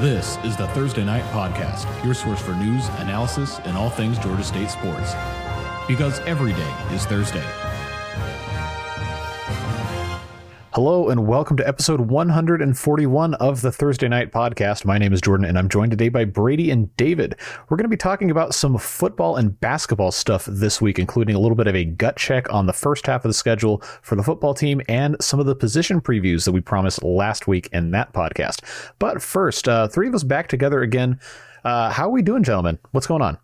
This is the Thursday Night Podcast, your source for news, analysis, and all things Georgia State sports. Because every day is Thursday. Hello and welcome to episode 141 of the Thursday Night Podcast. My name is Jordan and I'm joined today by Brady and David. We're going to be talking about some football and basketball stuff this week, including a little bit of a gut check on the first half of the schedule for the football team and some of the position previews that we promised last week in that podcast. But first, uh, three of us back together again. Uh, how are we doing, gentlemen? What's going on?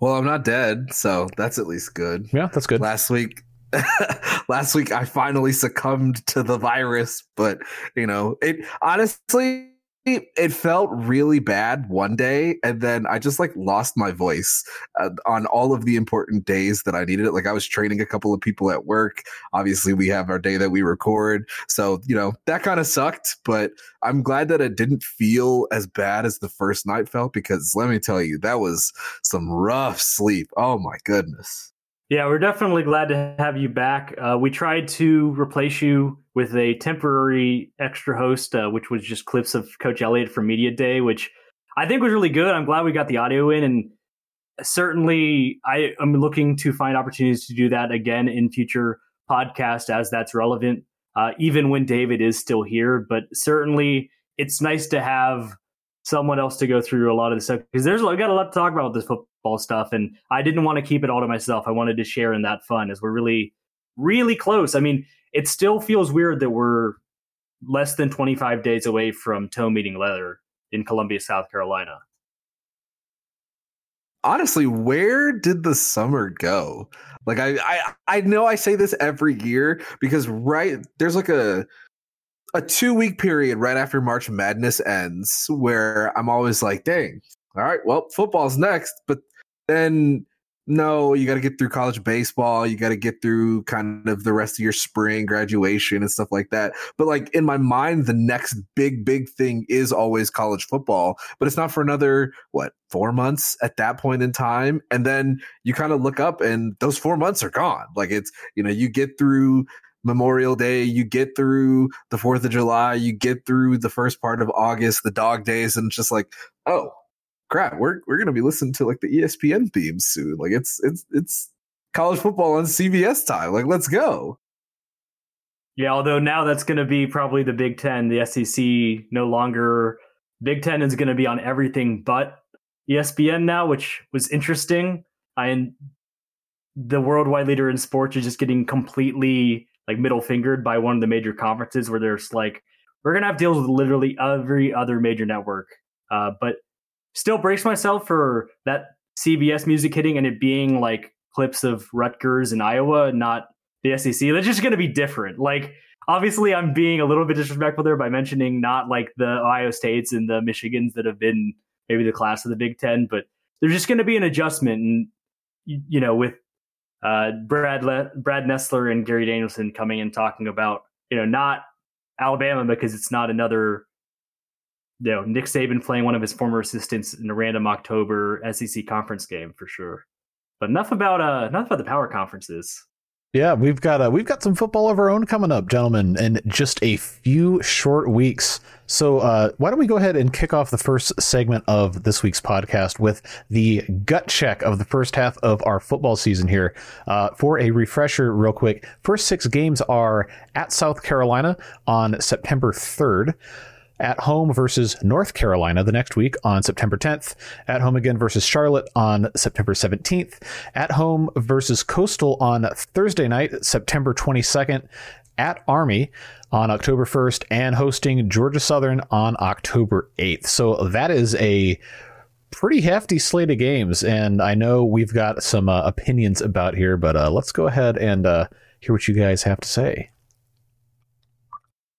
Well, I'm not dead, so that's at least good. Yeah, that's good. Last week, last week I finally succumbed to the virus, but you know, it honestly it felt really bad one day and then I just like lost my voice uh, on all of the important days that I needed it. Like I was training a couple of people at work. Obviously, we have our day that we record. So, you know, that kind of sucked, but I'm glad that it didn't feel as bad as the first night felt because let me tell you, that was some rough sleep. Oh my goodness. Yeah, we're definitely glad to have you back. Uh, we tried to replace you with a temporary extra host, uh, which was just clips of Coach Elliott from Media Day, which I think was really good. I'm glad we got the audio in, and certainly I am looking to find opportunities to do that again in future podcasts as that's relevant, uh, even when David is still here. But certainly, it's nice to have someone else to go through a lot of this stuff because there's we got a lot to talk about with this football stuff, and I didn't want to keep it all to myself. I wanted to share in that fun as we're really, really close. I mean, it still feels weird that we're less than 25 days away from toe meeting leather in Columbia, South Carolina. Honestly, where did the summer go? Like I, I I know I say this every year because right there's like a a two week period right after March Madness ends where I'm always like, dang, all right, well, football's next. But then, no, you got to get through college baseball. You got to get through kind of the rest of your spring graduation and stuff like that. But like in my mind, the next big, big thing is always college football, but it's not for another, what, four months at that point in time. And then you kind of look up and those four months are gone. Like it's, you know, you get through Memorial Day, you get through the 4th of July, you get through the first part of August, the dog days, and just like, oh, crap, we're we're gonna be listening to like the ESPN themes soon. Like it's it's it's college football on CBS time. Like let's go. Yeah, although now that's going to be probably the Big Ten. The SEC no longer. Big Ten is going to be on everything but ESPN now, which was interesting. I the worldwide leader in sports is just getting completely like middle fingered by one of the major conferences where there's like we're gonna have deals with literally every other major network. Uh, but still brace myself for that CBS music hitting and it being like clips of Rutgers and Iowa, not the SEC. That's just to be different. Like, obviously, I'm being a little bit disrespectful there by mentioning not like the Ohio States and the Michigans that have been maybe the class of the Big Ten, but there's just going to be an adjustment. And, you know, with uh, Brad, Le- Brad Nessler and Gary Danielson coming and talking about, you know, not Alabama because it's not another you know, Nick Saban playing one of his former assistants in a random October SEC conference game for sure. But enough about uh enough about the power conferences. Yeah, we've got uh, we've got some football of our own coming up, gentlemen, in just a few short weeks. So uh, why don't we go ahead and kick off the first segment of this week's podcast with the gut check of the first half of our football season here. Uh, for a refresher, real quick, first six games are at South Carolina on September third at home versus North Carolina the next week on September 10th, at home again versus Charlotte on September 17th, at home versus Coastal on Thursday night, September 22nd, at Army on October 1st, and hosting Georgia Southern on October 8th. So that is a pretty hefty slate of games, and I know we've got some uh, opinions about here, but uh, let's go ahead and uh, hear what you guys have to say.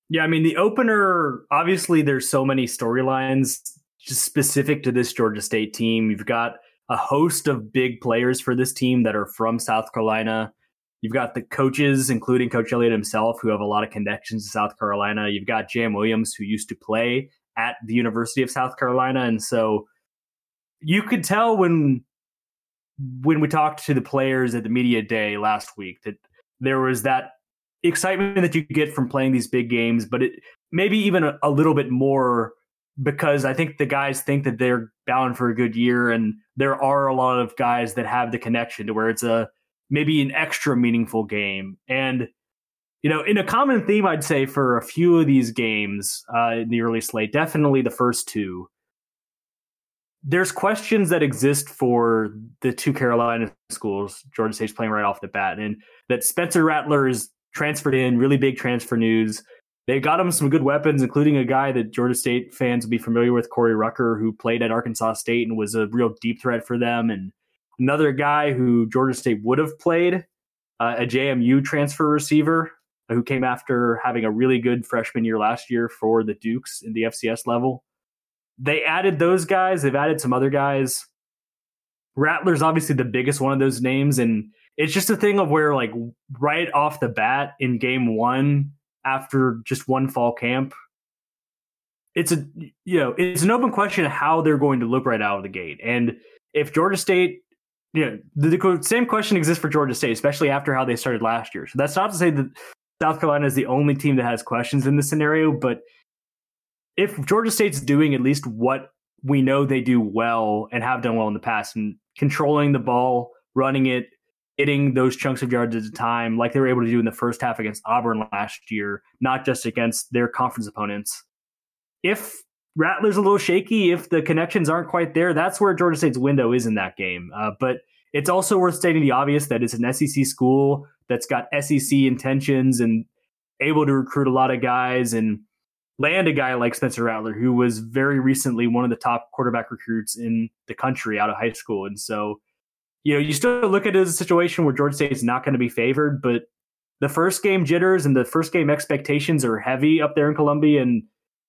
Yeah, I mean the opener. Obviously, there's so many storylines just specific to this Georgia State team. You've got a host of big players for this team that are from South Carolina. You've got the coaches, including Coach Elliott himself, who have a lot of connections to South Carolina. You've got Jam Williams, who used to play at the University of South Carolina, and so you could tell when when we talked to the players at the media day last week that there was that excitement that you get from playing these big games, but it maybe even a, a little bit more because I think the guys think that they're bound for a good year, and there are a lot of guys that have the connection to where it's a maybe an extra meaningful game. And you know, in a common theme, I'd say for a few of these games uh, in the early slate, definitely the first two, there's questions that exist for the two Carolina schools. Georgia State's playing right off the bat, and that Spencer Rattler is transferred in, really big transfer news. They got him some good weapons, including a guy that Georgia State fans will be familiar with, Corey Rucker, who played at Arkansas State and was a real deep threat for them. And another guy who Georgia State would have played, uh, a JMU transfer receiver who came after having a really good freshman year last year for the Dukes in the FCS level. They added those guys. They've added some other guys. Rattler's obviously the biggest one of those names, and it's just a thing of where, like, right off the bat in game one, after just one fall camp. It's a you know it's an open question of how they're going to look right out of the gate, and if Georgia State, you know, the, the same question exists for Georgia State, especially after how they started last year. So that's not to say that South Carolina is the only team that has questions in this scenario, but if Georgia State's doing at least what we know they do well and have done well in the past, and controlling the ball, running it, hitting those chunks of yards at a time, like they were able to do in the first half against Auburn last year, not just against their conference opponents. If Rattler's a little shaky, if the connections aren't quite there, that's where Georgia State's window is in that game. Uh, but it's also worth stating the obvious that it's an SEC school that's got SEC intentions and able to recruit a lot of guys and land a guy like Spencer Rattler, who was very recently one of the top quarterback recruits in the country out of high school. And so you know, you still look at it as a situation where Georgia State is not going to be favored, but the first game jitters and the first game expectations are heavy up there in Columbia, and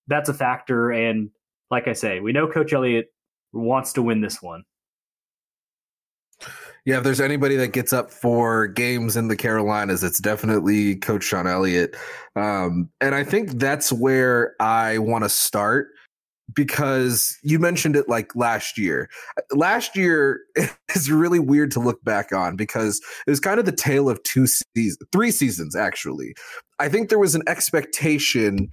that's a factor. And like I say, we know Coach Elliott wants to win this one. Yeah, if there's anybody that gets up for games in the Carolinas, it's definitely Coach Shawn Elliott. Um, and I think that's where I want to start because you mentioned it like last year. Last year is really weird to look back on because it was kind of the tale of two seasons, three seasons actually. I think there was an expectation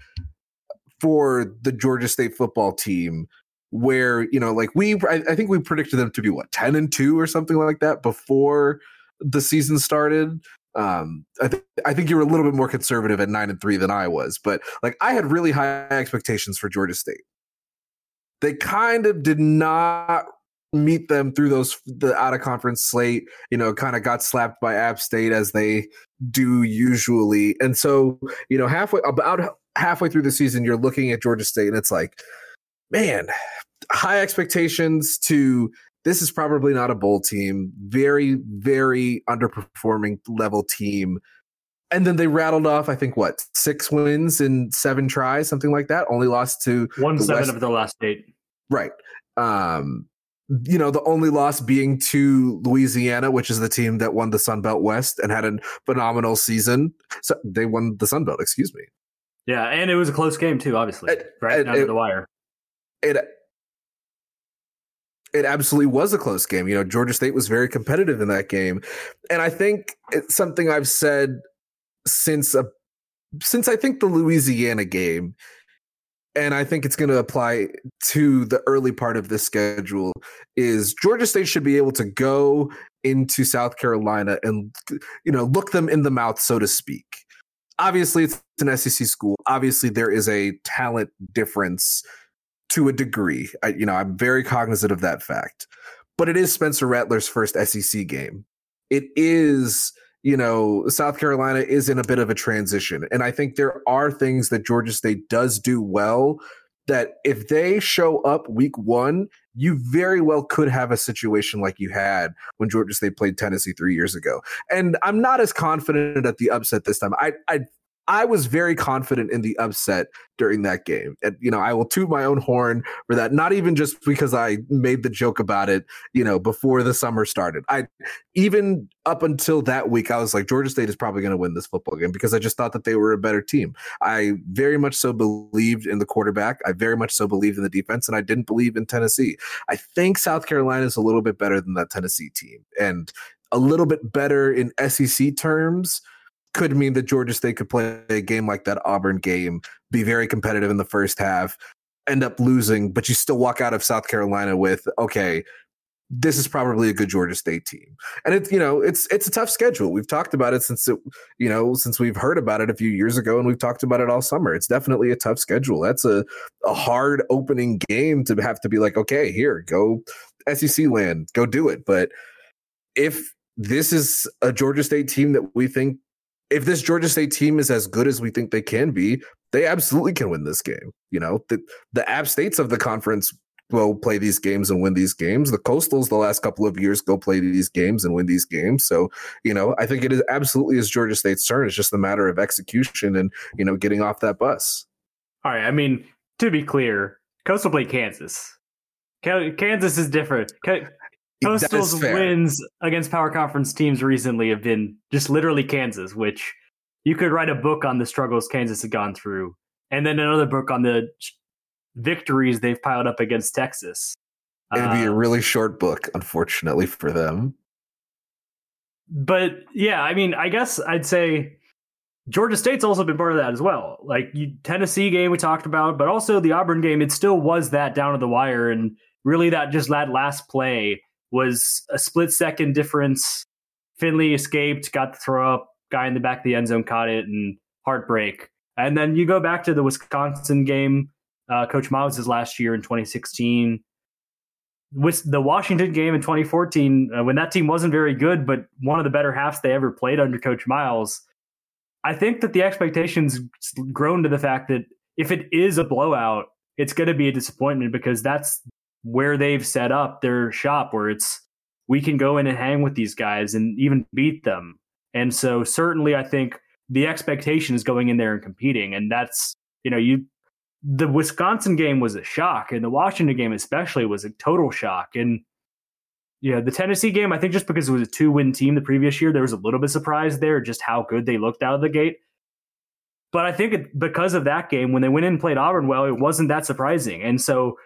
for the Georgia State football team where you know like we I, I think we predicted them to be what 10 and 2 or something like that before the season started um, I, th- I think you were a little bit more conservative at nine and three than I was, but like I had really high expectations for Georgia State they kind of did not meet them through those the out of conference slate you know kind of got slapped by app state as they do usually. And so you know halfway about halfway through the season you're looking at georgia state and it's like man high expectations to this is probably not a bowl team very very underperforming level team and then they rattled off, I think, what six wins in seven tries, something like that. Only lost to one seven West- of the last eight. Right. Um, you know, the only loss being to Louisiana, which is the team that won the Sun Belt West and had a phenomenal season. So they won the Sun Belt. Excuse me. Yeah, and it was a close game too. Obviously, it, right it, down it, to the wire. It it absolutely was a close game. You know, Georgia State was very competitive in that game, and I think it's something I've said since a since I think the Louisiana game, and I think it's going to apply to the early part of this schedule. Is Georgia State should be able to go into South Carolina and you know look them in the mouth, so to speak. Obviously, it's an SEC school. Obviously, there is a talent difference to a degree. I, you know, I'm very cognizant of that fact. But it is Spencer Rattler's first SEC game. It is you know, South Carolina is in a bit of a transition. And I think there are things that Georgia State does do well that if they show up week one, you very well could have a situation like you had when Georgia State played Tennessee three years ago. And I'm not as confident at the upset this time. I, I I was very confident in the upset during that game. And, you know, I will toot my own horn for that, not even just because I made the joke about it, you know, before the summer started. I even up until that week, I was like, Georgia State is probably going to win this football game because I just thought that they were a better team. I very much so believed in the quarterback. I very much so believed in the defense, and I didn't believe in Tennessee. I think South Carolina is a little bit better than that Tennessee team and a little bit better in SEC terms could mean that Georgia State could play a game like that Auburn game, be very competitive in the first half, end up losing, but you still walk out of South Carolina with okay, this is probably a good Georgia State team. And it's you know it's it's a tough schedule. We've talked about it since it you know since we've heard about it a few years ago, and we've talked about it all summer. It's definitely a tough schedule. That's a a hard opening game to have to be like, okay, here go SEC land, go do it. But if this is a Georgia State team that we think if this Georgia State team is as good as we think they can be, they absolutely can win this game. You know, the the App States of the conference will play these games and win these games. The Coastals the last couple of years go play these games and win these games. So, you know, I think it is absolutely is Georgia State's turn. It's just a matter of execution and, you know, getting off that bus. All right. I mean, to be clear, Coastal played Kansas. Kansas is different. Coastal's wins against power conference teams recently have been just literally Kansas, which you could write a book on the struggles Kansas had gone through, and then another book on the victories they've piled up against Texas. It'd be a uh, really short book, unfortunately for them. But yeah, I mean, I guess I'd say Georgia State's also been part of that as well. Like you, Tennessee game we talked about, but also the Auburn game. It still was that down to the wire, and really that just that last play was a split second difference. Finley escaped, got the throw up, guy in the back of the end zone caught it, and heartbreak. And then you go back to the Wisconsin game, uh, Coach Miles' last year in 2016. With the Washington game in 2014, uh, when that team wasn't very good, but one of the better halves they ever played under Coach Miles, I think that the expectations grown to the fact that if it is a blowout, it's going to be a disappointment because that's where they've set up their shop where it's we can go in and hang with these guys and even beat them. And so certainly I think the expectation is going in there and competing. And that's, you know, you the Wisconsin game was a shock, and the Washington game especially was a total shock. And you know, the Tennessee game, I think just because it was a two win team the previous year, there was a little bit surprised there just how good they looked out of the gate. But I think because of that game, when they went in and played Auburn well, it wasn't that surprising. And so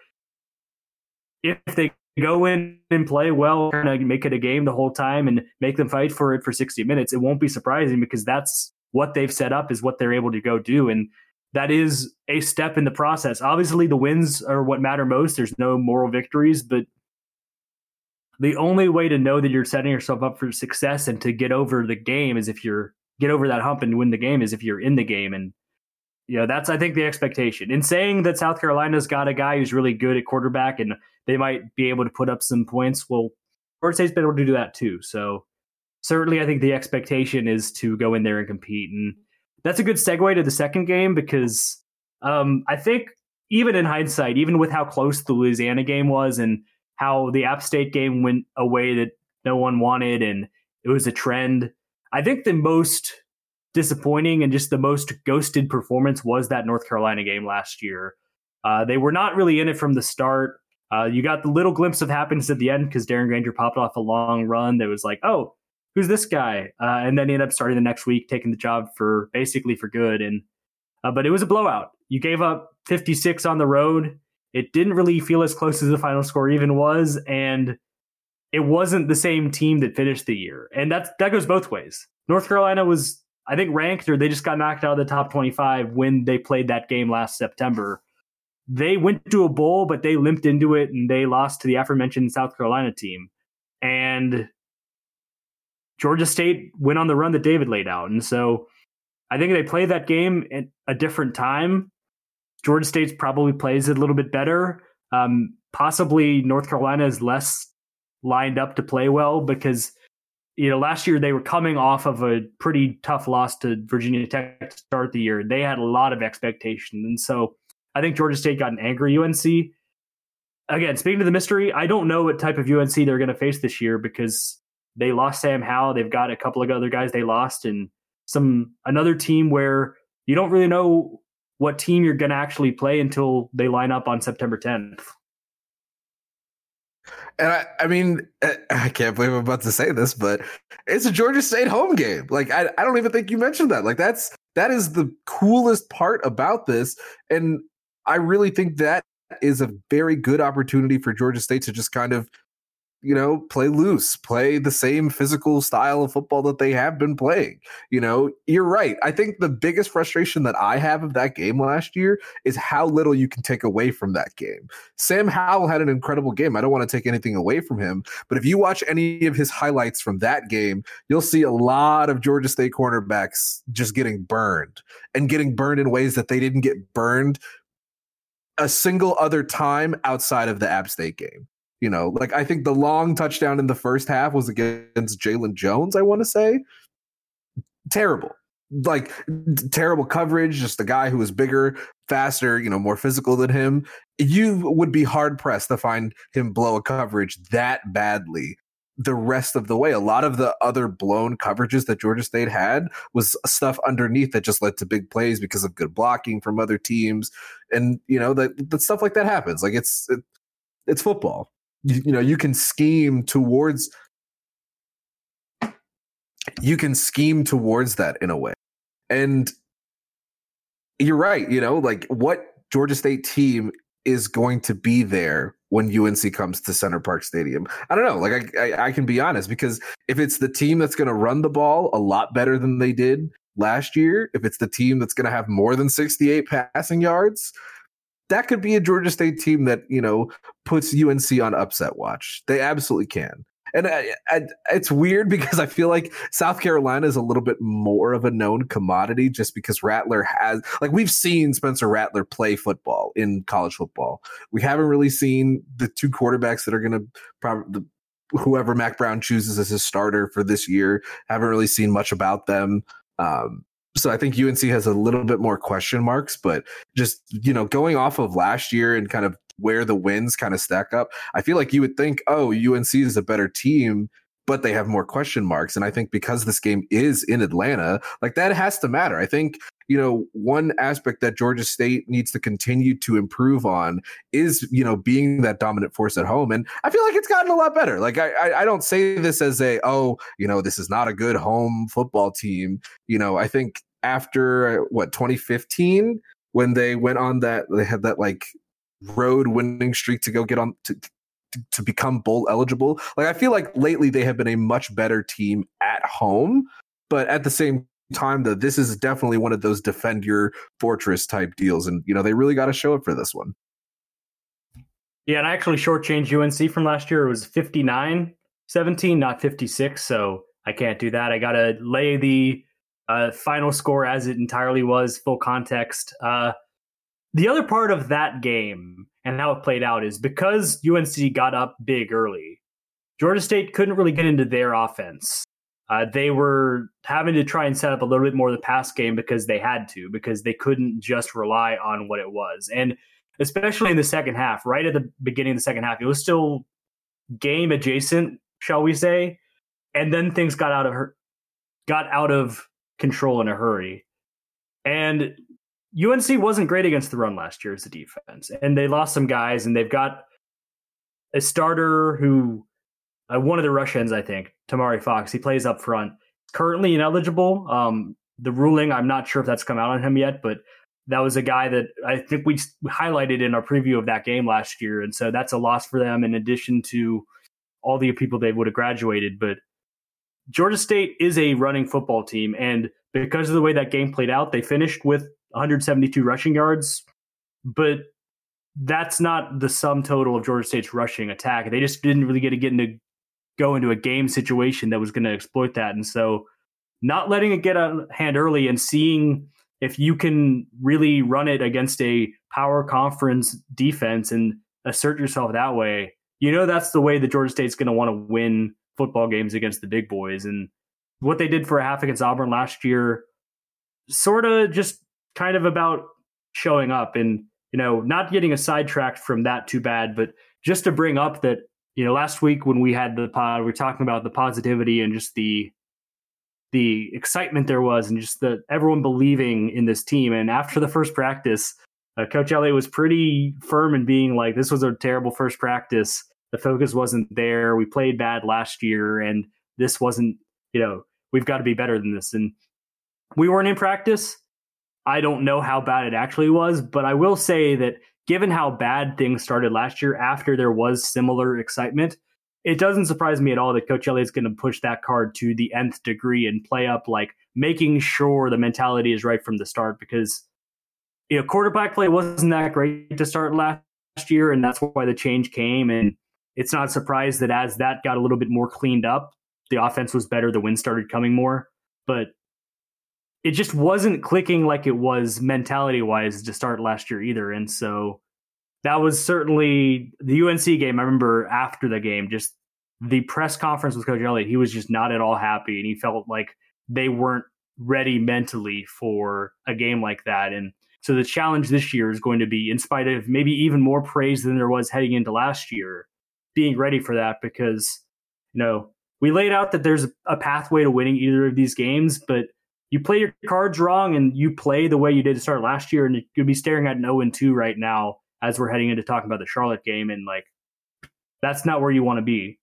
if they go in and play well, kind of make it a game the whole time and make them fight for it for 60 minutes, it won't be surprising because that's what they've set up is what they're able to go do. And that is a step in the process. Obviously, the wins are what matter most. There's no moral victories, but the only way to know that you're setting yourself up for success and to get over the game is if you're get over that hump and win the game is if you're in the game. And you know, that's I think the expectation. In saying that South Carolina's got a guy who's really good at quarterback and they might be able to put up some points, well, Florida State's been able to do that too. So certainly I think the expectation is to go in there and compete. And that's a good segue to the second game because um, I think even in hindsight, even with how close the Louisiana game was and how the App State game went a way that no one wanted and it was a trend, I think the most disappointing and just the most ghosted performance was that North Carolina game last year. Uh, they were not really in it from the start. Uh, you got the little glimpse of happiness at the end because Darren Grainger popped off a long run that was like, oh, who's this guy? Uh, and then he ended up starting the next week, taking the job for basically for good. And uh, but it was a blowout. You gave up 56 on the road. It didn't really feel as close as the final score even was, and it wasn't the same team that finished the year. And that's that goes both ways. North Carolina was I think ranked or they just got knocked out of the top 25 when they played that game last September. They went to a bowl, but they limped into it and they lost to the aforementioned South Carolina team. And Georgia State went on the run that David laid out. And so I think they play that game at a different time. Georgia State probably plays it a little bit better. Um, possibly North Carolina is less lined up to play well because you know, last year they were coming off of a pretty tough loss to Virginia Tech to start the year. They had a lot of expectation. And so I think Georgia State got an angry UNC. Again, speaking to the mystery, I don't know what type of UNC they're going to face this year because they lost Sam Howell. They've got a couple of other guys they lost and some another team where you don't really know what team you're going to actually play until they line up on September 10th. And I, I mean, eh, I can't believe I'm about to say this, but it's a Georgia State home game. Like, I, I don't even think you mentioned that. Like, that's that is the coolest part about this. And I really think that is a very good opportunity for Georgia State to just kind of you know, play loose, play the same physical style of football that they have been playing. You know, you're right. I think the biggest frustration that I have of that game last year is how little you can take away from that game. Sam Howell had an incredible game. I don't want to take anything away from him, but if you watch any of his highlights from that game, you'll see a lot of Georgia State cornerbacks just getting burned and getting burned in ways that they didn't get burned a single other time outside of the App State game. You know, like I think the long touchdown in the first half was against Jalen Jones, I want to say. Terrible. Like terrible coverage, just a guy who was bigger, faster, you know, more physical than him. You would be hard pressed to find him blow a coverage that badly the rest of the way. A lot of the other blown coverages that Georgia State had was stuff underneath that just led to big plays because of good blocking from other teams, and you know that that stuff like that happens. Like it's it, it's football you, you know you can scheme towards you can scheme towards that in a way and you're right you know like what georgia state team is going to be there when UNC comes to Center Parc Stadium. I don't know. Like I, I, I can be honest because if it's the team that's going to run the ball a lot better than they did last year, if it's the team that's going to have more than 68 passing yards, that could be a Georgia State team that you know puts UNC on upset watch. They absolutely can. And I, I, it's weird because I feel like South Carolina is a little bit more of a known commodity just because Rattler has, like, we've seen Spencer Rattler play football in college football. We haven't really seen the two quarterbacks that are going to probably, whoever Mack Brown chooses as his starter for this year, haven't really seen much about them. Um, so I think UNC has a little bit more question marks, but just you know, going off of last year and kind of where the wins kind of stack up, I feel like you would think, oh, UNC is a better team, but they have more question marks. And I think because this game is in Atlanta, like that has to matter. I think you know, one aspect that Georgia State needs to continue to improve on is, you know, being that dominant force at home. And I feel like it's gotten a lot better. Like I, I, don't say this as a, oh, you know, this is not a good home football team. You know, I think after what 2015 when they went on that, they had that like road winning streak to go get on to, to, become bowl eligible. Like I feel like lately they have been a much better team at home, but at the same time though this is definitely one of those defend your fortress type deals and you know they really got to show it for this one. Yeah and i actually shortchanged unc from last year. It was 59 17 not 56 so i can't do that. I gotta lay the uh, final score as it entirely was full context. Uh, the other part of that game and how it played out is because unc got up big early georgia state couldn't really get into their offense uh, they were having to try and set up a little bit more of the pass game because they had to, because they couldn't just rely on what it was. And especially in the second half, right at the beginning of the second half, it was still game adjacent, shall we say. And then things got out of her got out of control in a hurry. And UNC wasn't great against the run last year as a defense. And they lost some guys and they've got a starter who uh, one of the Russians, I think, Tomari Fox. He plays up front. Currently ineligible. Um, the ruling, I'm not sure if that's come out on him yet, but that was a guy that I think we highlighted in our preview of that game last year, and so that's a loss for them. In addition to all the people they would have graduated, but Georgia State is a running football team, and because of the way that game played out, they finished with 172 rushing yards, but that's not the sum total of Georgia State's rushing attack. They just didn't really get to get into go into a game situation that was going to exploit that. And so not letting it get out of hand early and seeing if you can really run it against a power conference defense and assert yourself that way, you know that's the way that Georgia State's going to want to win football games against the big boys. And what they did for a half against Auburn last year, sort of just kind of about showing up and, you know, not getting a sidetracked from that too bad, but just to bring up that you know, last week when we had the pod, we were talking about the positivity and just the the excitement there was, and just the everyone believing in this team. And after the first practice, uh, Coach Elliott was pretty firm in being like, "This was a terrible first practice. The focus wasn't there. We played bad last year, and this wasn't. You know, we've got to be better than this." And we weren't in practice. I don't know how bad it actually was, but I will say that given how bad things started last year after there was similar excitement, it doesn't surprise me at all that Coach Elliott's going to push that card to the nth degree and play up like making sure the mentality is right from the start because you know quarterback play wasn't that great to start last year, and that's why the change came. And it's not a surprise that as that got a little bit more cleaned up, the offense was better, the wins started coming more, but it just wasn't clicking like it was mentality wise to start last year either. And so that was certainly the UNC game. I remember after the game, just the press conference with Coach Elliott, he was just not at all happy, and he felt like they weren't ready mentally for a game like that. And so the challenge this year is going to be, in spite of maybe even more praise than there was heading into last year, being ready for that because you know we laid out that there's a pathway to winning either of these games, but you play your cards wrong and you play the way you did to start last year, and you'd be staring at an 0 2 right now as we're heading into talking about the Charlotte game, and like that's not where you want to be.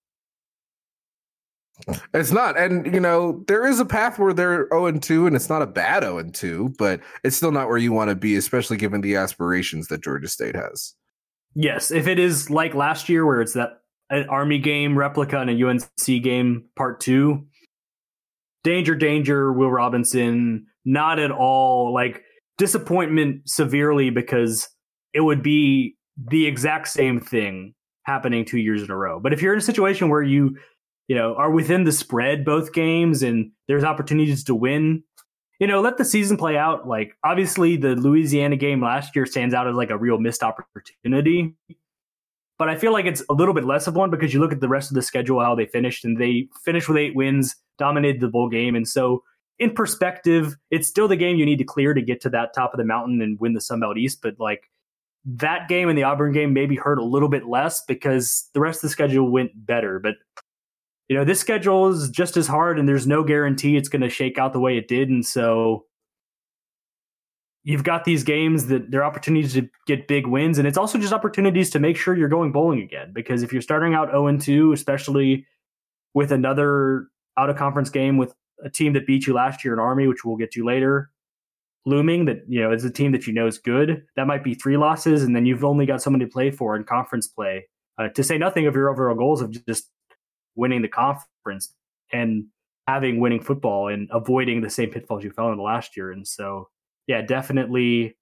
It's not, and you know there is a path where they're zero and two, and it's not a bad zero and two, but it's still not where you want to be, especially given the aspirations that Georgia State has. Yes, if it is like last year, where it's that an Army game replica and a UNC game part two, danger, danger, Will Robinson, not at all like disappointment severely because it would be the exact same thing happening two years in a row. But if you're in a situation where you, you know, are within the spread both games and there's opportunities to win, you know, let the season play out. Like obviously the Louisiana game last year stands out as like a real missed opportunity. But I feel like it's a little bit less of one because you look at the rest of the schedule, how they finished, and they finished with eight wins, dominated the bowl game. And so in perspective, it's still the game you need to clear to get to that top of the mountain and win the Sun Belt East. But like that game and the Auburn game maybe hurt a little bit less because the rest of the schedule went better. But you know, this schedule is just as hard, and there's no guarantee it's going to shake out the way it did. And so you've got these games that they're opportunities to get big wins, and it's also just opportunities to make sure you're going bowling again. Because if you're starting out 0 2, especially with another out of conference game with a team that beat you last year in Army, which we'll get to later, looming that you know is a team that you know is good. That might be three losses, and then you've only got someone to play for in conference play. Uh, to say nothing of your overall goals of just winning the conference and having winning football and avoiding the same pitfalls you fell into last year. And so, yeah, definitely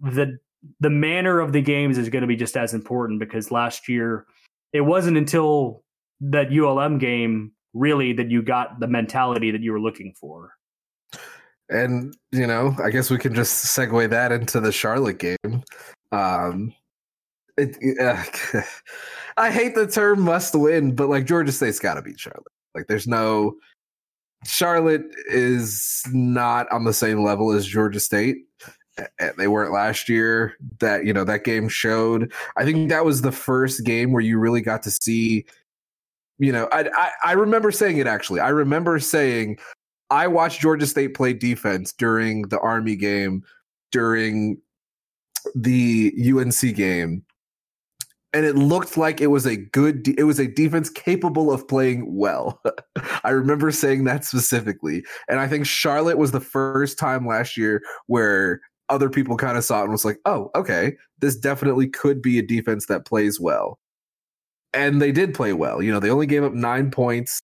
the the manner of the games is going to be just as important because last year it wasn't until that ULM game really that you got the mentality that you were looking for. And you know, I guess we can just segue that into the Charlotte game. Um, it, uh, I hate the term "must win," but like Georgia State's got to beat Charlotte. Like, there's no Charlotte is not on the same level as Georgia State. They weren't last year. That you know that game showed. I think that was the first game where you really got to see. You know, I, I, I remember saying it actually. I remember saying I watched Georgia State play defense during the Army game, during the UNC game, and it looked like it was a good de- it was a defense capable of playing well. I remember saying that specifically. And I think Charlotte was the first time last year where other people kind of saw it and was like, "Oh, okay, this definitely could be a defense that plays well." And they did play well. You know, they only gave up 9 points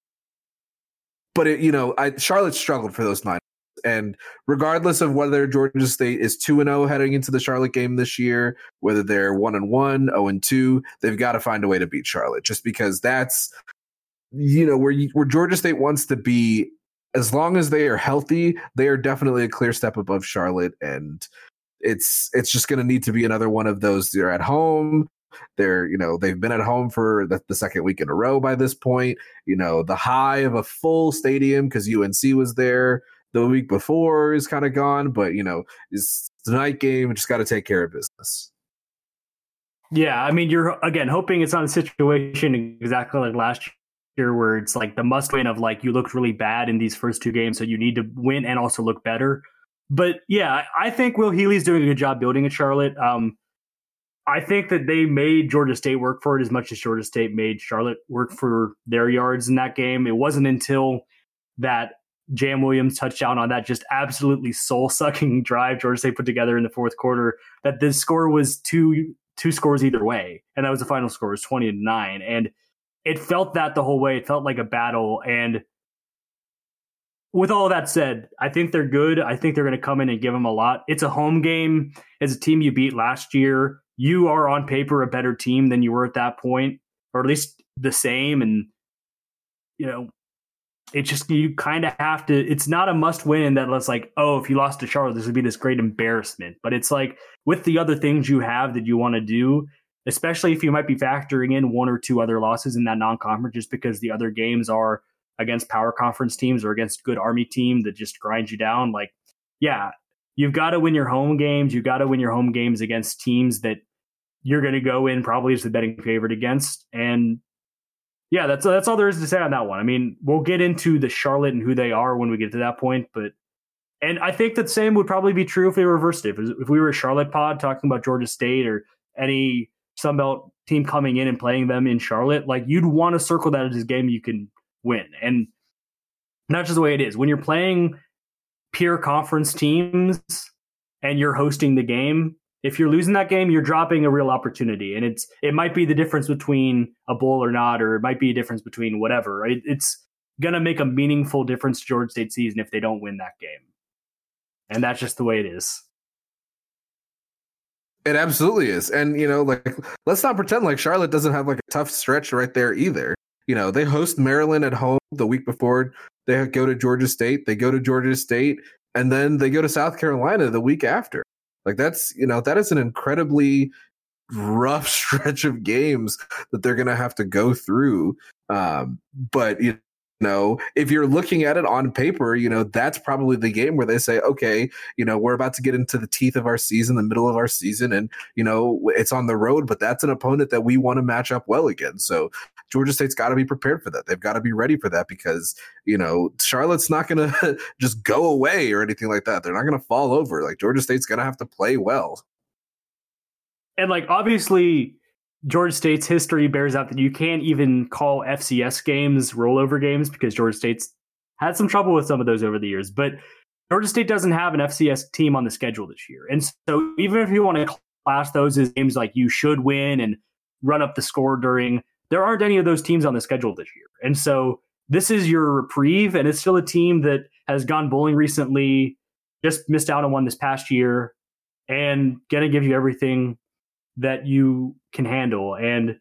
but it, you know, I, Charlotte struggled for those nine. And regardless of whether Georgia State is two and zero oh heading into the Charlotte game this year, whether they're one and one, zero oh and two, they've got to find a way to beat Charlotte. Just because that's you know where where Georgia State wants to be. As long as they are healthy, they are definitely a clear step above Charlotte, and it's it's just going to need to be another one of those. They're at home. They're, you know, they've been at home for the, the second week in a row by this point. You know, the high of a full stadium because UNC was there the week before is kind of gone, but you know, it's the night game. Just got to take care of business. Yeah, I mean, you're again hoping it's not a situation exactly like last year where it's like the must win of like you looked really bad in these first two games, so you need to win and also look better. But yeah, I think Will Healy's doing a good job building at Charlotte. Um, I think that they made Georgia State work for it as much as Georgia State made Charlotte work for their yards in that game. It wasn't until that Jam Williams touchdown on that just absolutely soul sucking drive Georgia State put together in the fourth quarter that the score was two two scores either way, and that was the final score was twenty to nine. And it felt that the whole way. It felt like a battle. And with all that said, I think they're good. I think they're going to come in and give them a lot. It's a home game. As a team you beat last year, you are on paper a better team than you were at that point, or at least the same. And, you know, it just, you kind of have to, it's not a must win that it's like, oh, if you lost to Charlotte, this would be this great embarrassment. But it's like with the other things you have that you want to do, especially if you might be factoring in one or two other losses in that non conference just because the other games are against power conference teams or against good army team that just grind you down. Like, yeah, you've got to win your home games. You've got to win your home games against teams that you're going to go in probably as the betting favorite against. And yeah, that's that's all there is to say on that one. I mean, we'll get into the Charlotte and who they are when we get to that point, but and I think that same would probably be true if they reversed it. If we were a Charlotte pod talking about Georgia State or any Sunbelt team coming in and playing them in Charlotte, like you'd want to circle that as a game you can win. And that's just the way it is. When you're playing peer conference teams and you're hosting the game, if you're losing that game, you're dropping a real opportunity. And it's it might be the difference between a bowl or not, or it might be a difference between whatever. Right? It's gonna make a meaningful difference to Georgia State season if they don't win that game. And that's just the way it is. It absolutely is. And you know, like let's not pretend like Charlotte doesn't have like a tough stretch right there either. You know, they host Maryland at home the week before they go to Georgia State, they go to Georgia State, and then they go to South Carolina the week after. Like that's, you know, that is an incredibly rough stretch of games that they're going to have to go through. Um, but you know, if you're looking at it on paper, you know, that's probably the game where they say, okay, you know, we're about to get into the teeth of our season, the middle of our season, and, you know, it's on the road, but that's an opponent that we want to match up well against. So Georgia State's got to be prepared for that. They've got to be ready for that because, you know, Charlotte's not going to just go away or anything like that. They're not going to fall over. Like Georgia State's going to have to play well. And like, obviously, Georgia State's history bears out that you can't even call FCS games rollover games because Georgia State's had some trouble with some of those over the years. But Georgia State doesn't have an FCS team on the schedule this year. And so even if you want to class those as games like you should win and run up the score during, there aren't any of those teams on the schedule this year. And so this is your reprieve, and it's still a team that has gone bowling recently, just missed out on one this past year, and to give you everything that you can handle. And,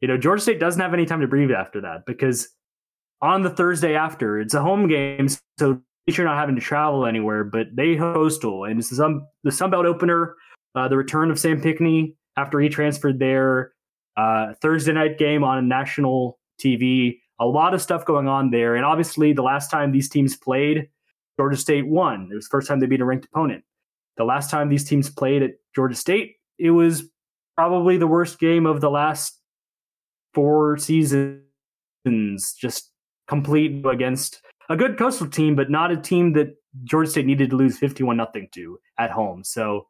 you know, Georgia State doesn't have any time to breathe after that because on the Thursday after, it's a home game. So you're not having to travel anywhere, but they hostel and it's the, Sun, Sunbelt opener, uh, the return of Sam Pinckney after he transferred there, uh, Thursday night game on national TV. A lot of stuff going on there. And obviously, the last time these teams played, Georgia State won. It was the first time they beat a ranked opponent. The last time these teams played at Georgia State, it was probably the worst game of the last four seasons. Just complete against a good coastal team, but not a team that Georgia State needed to lose 51 nothing to at home. So,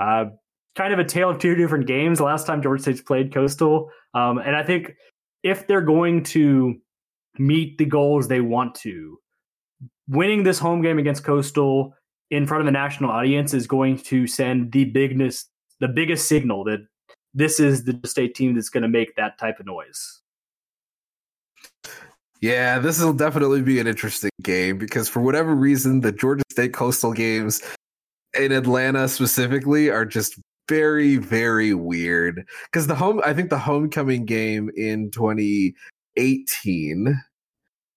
uh, kind of a tale of two different games. Last time Georgia State's played Coastal, um, and I think if they're going to meet the goals they want to, winning this home game against Coastal in front of the national audience is going to send the bigness, the biggest signal that this is the state team that's going to make that type of noise. Yeah, this will definitely be an interesting game because for whatever reason, the Georgia State Coastal games in Atlanta specifically are just very, very weird. Because the home, I think the homecoming game in 2018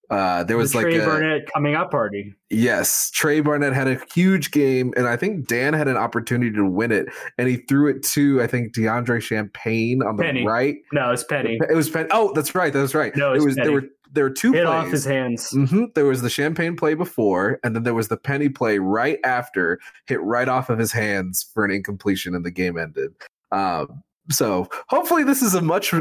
uh, there was the like Tra a, Barnett coming up party. Yes, Tra Barnett had a huge game, and I think Dan had an opportunity to win it, and he threw it to I think DeAndre Champagne on the Penny. right. No, it's Penny. It was Penny. Oh, that's right. That's right. No, it was Penny. there were there were two Hit plays. off his hands. hmm There was the Champagne play before, and then there was the Penny play right after, hit right off of his hands for an incompletion, and the game ended. Um, so hopefully this is a much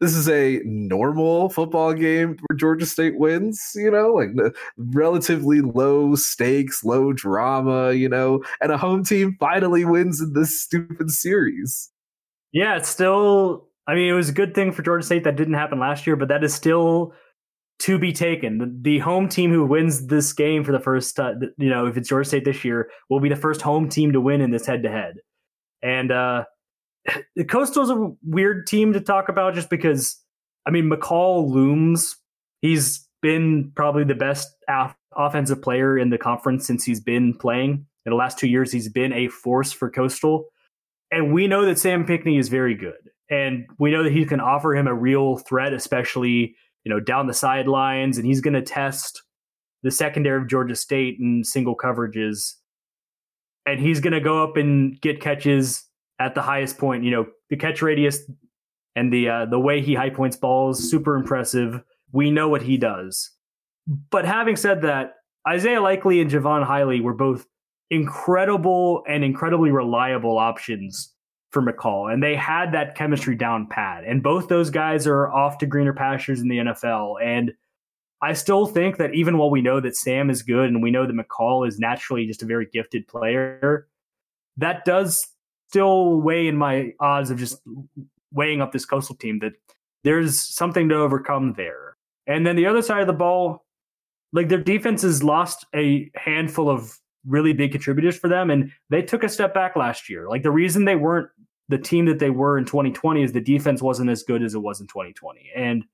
this is a normal football game where Georgia State wins. You know, like relatively low stakes, low drama. You know, and a home team finally wins in this stupid series. Yeah, it's still. I mean, it was a good thing for Georgia State that didn't happen last year, but that is still to be taken. The, the home team who wins this game for the first, time, you know, if it's Georgia State this year, will be the first home team to win in this head to head. And uh, the Coastal's a weird team to talk about just because I mean, McCall looms. He's been probably the best offensive player in the conference since he's been playing. In the last two years, he's been a force for Coastal. And we know that Sam Pinckney is very good. And we know that he can offer him a real threat, especially, you know, down the sidelines. And he's going to test the secondary of Georgia State in single coverages. And he's going to go up and get catches at the highest point. You know, the catch radius and the uh, the way he high points balls, super impressive. We know what he does. But having said that, Isaiah Likely and Jaivon Heiligh were both incredible and incredibly reliable options for McCall, and they had that chemistry down pat. And both those guys are off to greener pastures in the NFL. And I still think that even while we know that Sam is good and we know that McCall is naturally just a very gifted player, that does still weigh in my odds of just weighing up this coastal team that there's something to overcome there. And then the other side of the ball, like their defense has lost a handful of really big contributors for them, and they took a step back last year. Like the reason they weren't the team that they were in 2020 is the defense wasn't as good as it was in 2020. And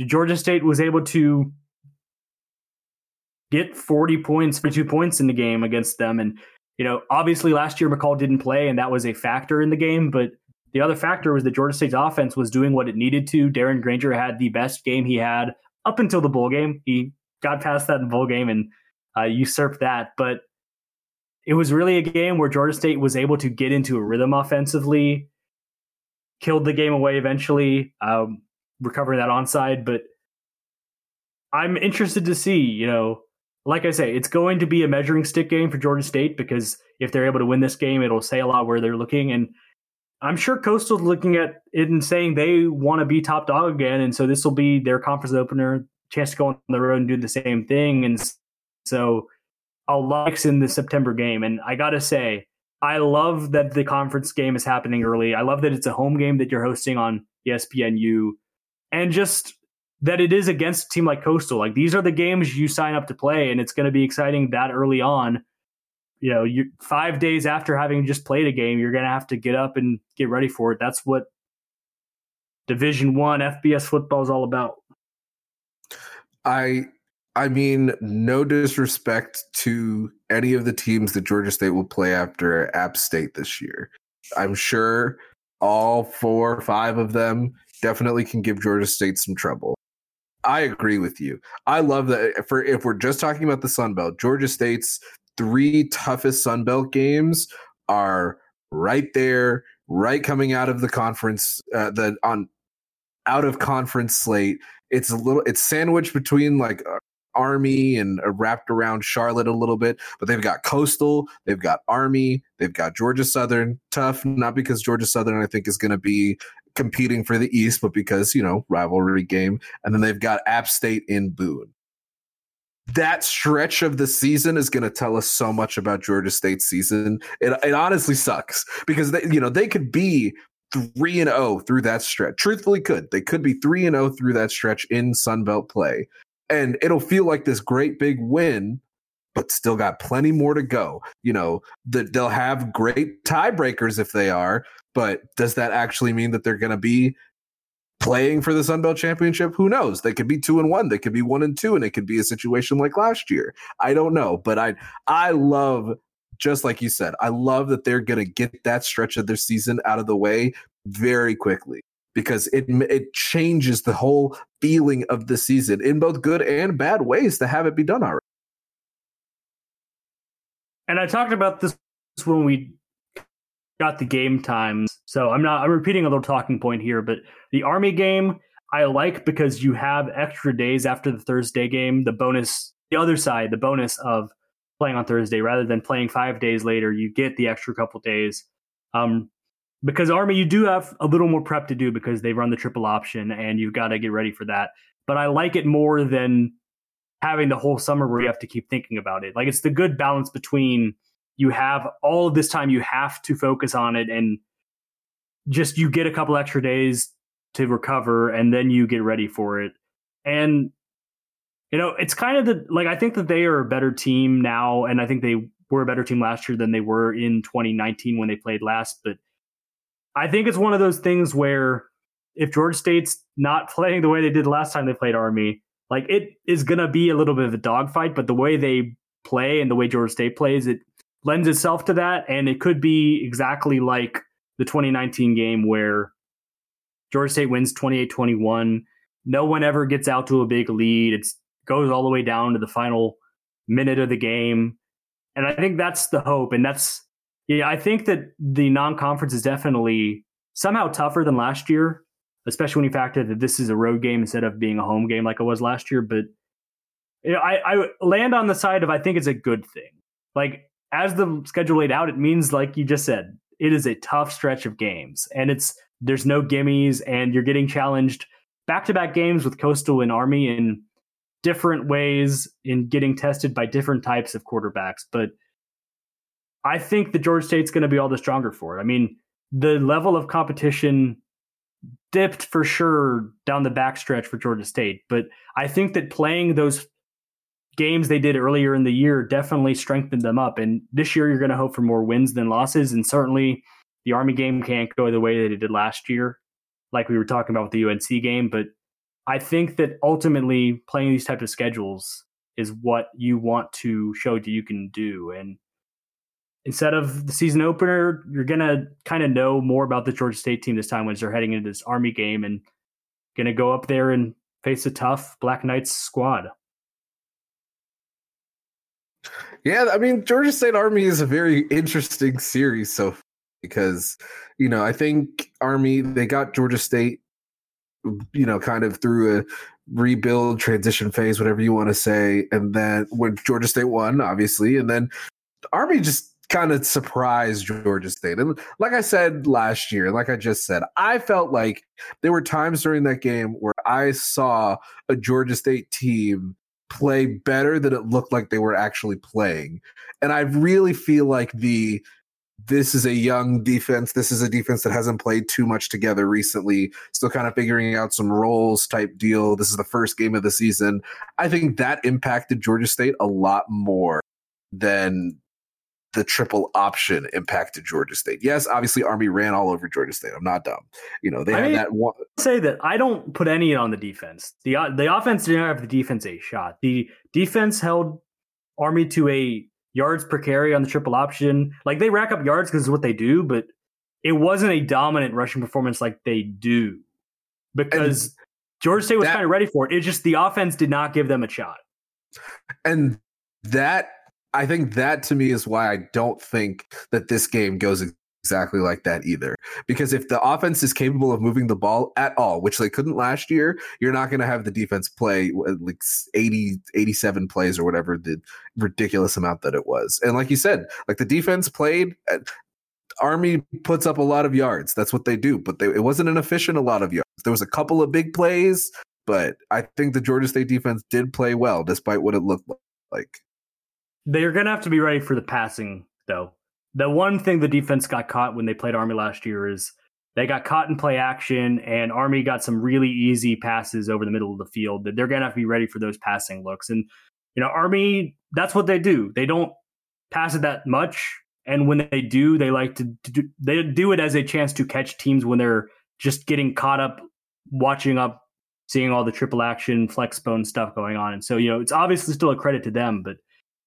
Georgia State was able to get 40 points, 52 points in the game against them. And, you know, obviously last year McCall didn't play, and that was a factor in the game. But the other factor was that Georgia State's offense was doing what it needed to. Darren Grainger had the best game he had up until the bowl game. He got past that bowl game and uh, usurped that. But it was really a game where Georgia State was able to get into a rhythm offensively, killed the game away eventually, um, recovering that onside. But I'm interested to see, you know, like I say, it's going to be a measuring stick game for Georgia State because if they're able to win this game, it'll say a lot where they're looking. And I'm sure Coastal's looking at it and saying they want to be top dog again. And so this will be their conference opener, chance to go on the road and do the same thing. And so I'll in the September game. And I got to say, I love that the conference game is happening early. I love that it's a home game that you're hosting on ESPNU. And just that it is against a team like Coastal. Like these are the games you sign up to play, and it's going to be exciting that early on. You know, you five days after having just played a game, you're going to have to get up and get ready for it. That's what Division One FBS football is all about. I I mean, no disrespect to any of the teams that Georgia State will play after App State this year. I'm sure all four or five of them definitely can give Georgia State some trouble. I agree with you. I love that for if we're just talking about the Sun Belt, Georgia State's three toughest Sun Belt games are right there, right coming out of the conference, uh, the on out of conference slate. It's a little, it's sandwiched between like Army and uh, wrapped around Charlotte a little bit, but they've got Coastal, they've got Army, they've got Georgia Southern. Tough, not because Georgia Southern I think is going to be competing for the East, but because you know rivalry game, and then they've got App State in Boone. That stretch of the season is going to tell us so much about Georgia State's season. It, it honestly sucks because they, you know they could be three and zero oh through that stretch. Truthfully, could they could be three and zero oh through that stretch in Sunbelt play, and it'll feel like this great big win but still got plenty more to go. You know, that they'll have great tiebreakers if they are, but does that actually mean that they're going to be playing for the Sun Belt Championship? Who knows? They could be 2 and 1, they could be 1 and 2 and it could be a situation like last year. I don't know, but I I love just like you said, I love that they're going to get that stretch of their season out of the way very quickly because it it changes the whole feeling of the season in both good and bad ways to have it be done already. And I talked about this when we got the game times. So I'm not I'm repeating a little talking point here, but the Army game I like because you have extra days after the Thursday game, the bonus the other side, the bonus of playing on Thursday rather than playing 5 days later, you get the extra couple days. Um, because Army, you do have a little more prep to do because they run the triple option and you've got to get ready for that. But I like it more than having the whole summer where you have to keep thinking about it. Like it's the good balance between you have all of this time you have to focus on it and just you get a couple extra days to recover and then you get ready for it. And you know, it's kind of the like I think that they are a better team now and I think they were a better team last year than they were in 2019 when they played last, but I think it's one of those things where if Georgia State's not playing the way they did last time they played Army, like it is going to be a little bit of a dogfight. But the way they play and the way Georgia State plays, it lends itself to that, and it could be exactly like the 2019 game where Georgia State wins 28-21. No one ever gets out to a big lead. It goes all the way down to the final minute of the game. And I think that's the hope. And that's, yeah, I think that the non conference is definitely somehow tougher than last year, especially when you factor that this is a road game instead of being a home game like it was last year. But you know, I, I land on the side of I think it's a good thing. Like, as the schedule laid out, it means, like you just said, it is a tough stretch of games. And it's, there's no gimmies, and you're getting challenged back to back games with Coastal and Army in different ways in getting tested by different types of quarterbacks. But I think the Georgia State's going to be all the stronger for it. I mean, the level of competition dipped for sure down the backstretch for Georgia State, but I think that playing those games they did earlier in the year definitely strengthened them up. And this year, you're going to hope for more wins than losses. And certainly, the Army game can't go the way that it did last year, like we were talking about with the UNC game. But I think that ultimately playing these types of schedules is what you want to show that you can do. And instead of the season opener, you're gonna kind of know more about the Georgia State team this time when they're heading into this Army game and gonna go up there and face a tough Black Knights squad. Yeah, I mean Georgia State Army is a very interesting series so because you know I think Army they got Georgia State you know, kind of through a rebuild transition phase, whatever you want to say. And then when Georgia State won, obviously, and then Army just kind of surprised Georgia State. And like I said last year, like I just said, I felt like there were times during that game where I saw a Georgia State team play better than it looked like they were actually playing. And I really feel like the this is a young defense. This is a defense that hasn't played too much together recently, still kind of figuring out some roles type deal. This is the first game of the season. I think that impacted Georgia State a lot more than the triple option impacted Georgia State. Yes, obviously Army ran all over Georgia State. I'm not dumb. You know, they I had mean, that one say that I don't put any on the defense. The uh, the offense didn't have the defense a shot. The defense held Army to a yards per carry on the triple option. Like they rack up yards because it's what they do, but it wasn't a dominant rushing performance like they do because and Georgia State was kind of ready for it. It's just the offense did not give them a shot. And that I think that to me is why I don't think that this game goes exactly like that either. Because if the offense is capable of moving the ball at all, which they couldn't last year, you're not going to have the defense play like 80, 87 plays or whatever the ridiculous amount that it was. And like you said, like the defense played. At, Army puts up a lot of yards. That's what they do, but they, it wasn't an efficient a lot of yards. There was a couple of big plays, but I think the Georgia State defense did play well despite what it looked like. They're going to have to be ready for the passing, though the one thing the defense got caught when they played Army last year is they got caught in play action, and Army got some really easy passes over the middle of the field that they're going to have to be ready for those passing looks. And, you know, Army, that's what they do. They don't pass it that much. And when they do, they like to, do, they do it as a chance to catch teams when they're just getting caught up, watching up, seeing all the triple action, flex bone stuff going on. And so, you know, it's obviously still a credit to them. But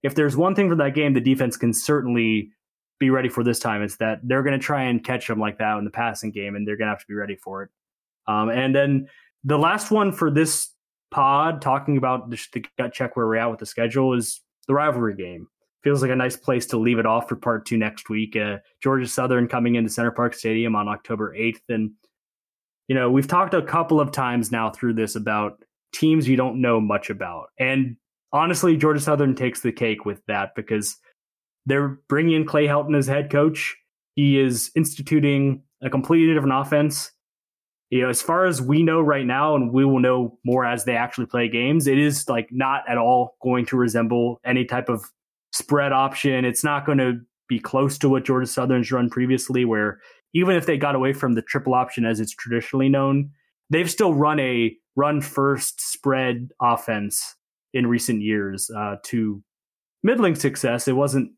if there's one thing from that game, the defense can certainly be ready for this time It's that they're going to try and catch them like that in the passing game, and they're going to have to be ready for it. Um, and then the last one for this pod, talking about the, the gut check where we're at with the schedule, is the rivalry game. Feels like a nice place to leave it off for part two next week. Uh, Georgia Southern coming into Center Parc Stadium on October 8th. And, you know, we've talked a couple of times now through this about teams you don't know much about. And honestly, Georgia Southern takes the cake with that because they're bringing in Clay Helton as head coach. He is instituting a completely different offense. You know, as far as we know right now, and we will know more as they actually play games, it is like not at all going to resemble any type of spread option. It's not going to be close to what Georgia Southern's run previously, where even if they got away from the triple option as it's traditionally known, they've still run a run first spread offense in recent years uh, to middling success. It wasn't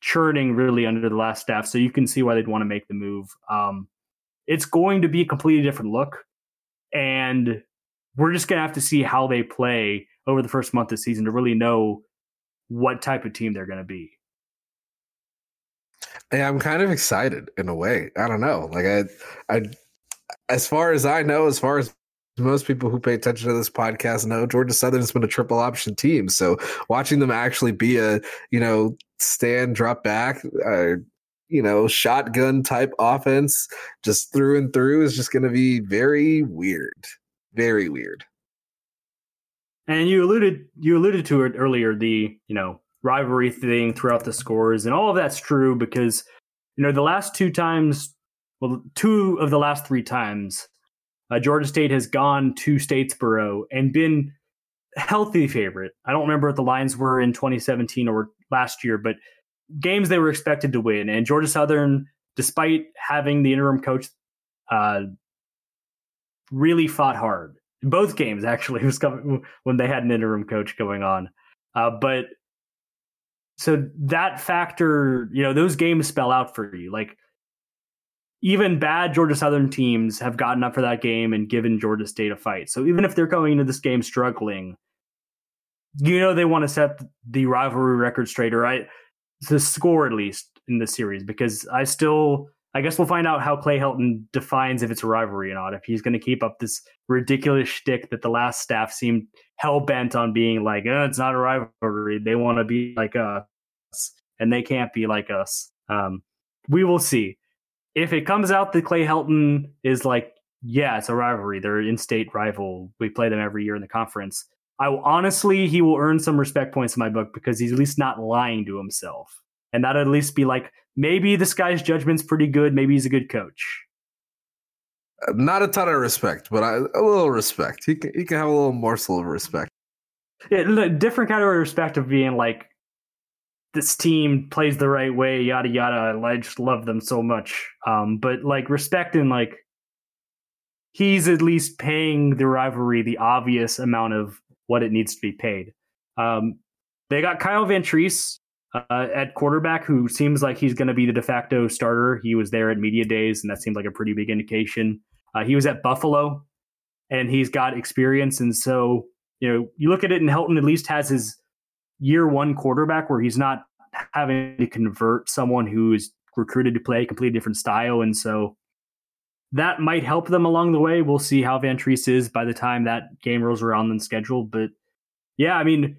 churning really under the last staff. So you can see why they'd want to make the move. Um, it's going to be a completely different look. And we're just going to have to see how they play over the first month of the season to really know what type of team they're going to be. Yeah, I'm kind of excited in a way. I don't know. Like I, I, as far as I know, as far as most people who pay attention to this podcast know, Georgia Southern's been a triple option team. So watching them actually be a, you know, stand, drop back, uh, you know, shotgun type offense just through and through is just going to be very weird. Very weird. And you alluded you alluded to it earlier the, you know, rivalry thing throughout the scores and all of that's true because you know, the last two times, well, two of the last 3 times uh, Georgia State has gone to Statesboro and been healthy favorite. I don't remember what the lines were in 2017 or last year, but games they were expected to win. And Georgia Southern, despite having the interim coach, uh, really fought hard. Both games actually was coming when they had an interim coach going on. Uh, but so that factor, you know, those games spell out for you. Like even bad Georgia Southern teams have gotten up for that game and given Georgia State a fight. So even if they're going into this game struggling, you know they want to set the rivalry record straight, or I the score at least in the series because I still I guess we'll find out how Clay Helton defines if it's a rivalry or not. If he's going to keep up this ridiculous shtick that the last staff seemed hell bent on being like, oh, it's not a rivalry. They want to be like us, and they can't be like us. Um, we will see. If it comes out that Clay Helton is like, yeah, it's a rivalry. They're in-state rival. We play them every year in the conference. I will, honestly, he will earn some respect points in my book because he's at least not lying to himself, and that at least be like, maybe this guy's judgment's pretty good. Maybe he's a good coach. Uh, not a ton of respect, but I, a little respect. He can, he can have a little morsel of respect. Yeah, different category of respect of being like, this team plays the right way, yada yada. I just love them so much. Um, but like respecting like he's at least paying the rivalry the obvious amount of what it needs to be paid. Um, they got Kyle Vantrease uh, at quarterback, who seems like he's going to be the de facto starter. He was there at media days, and that seemed like a pretty big indication. Uh, he was at Buffalo, and he's got experience, and so you know you look at it, and Helton at least has his year one quarterback where he's not having to convert someone who is recruited to play a completely different style, and so that might help them along the way. We'll see how Vantrease is by the time that game rolls around and scheduled. But yeah, I mean,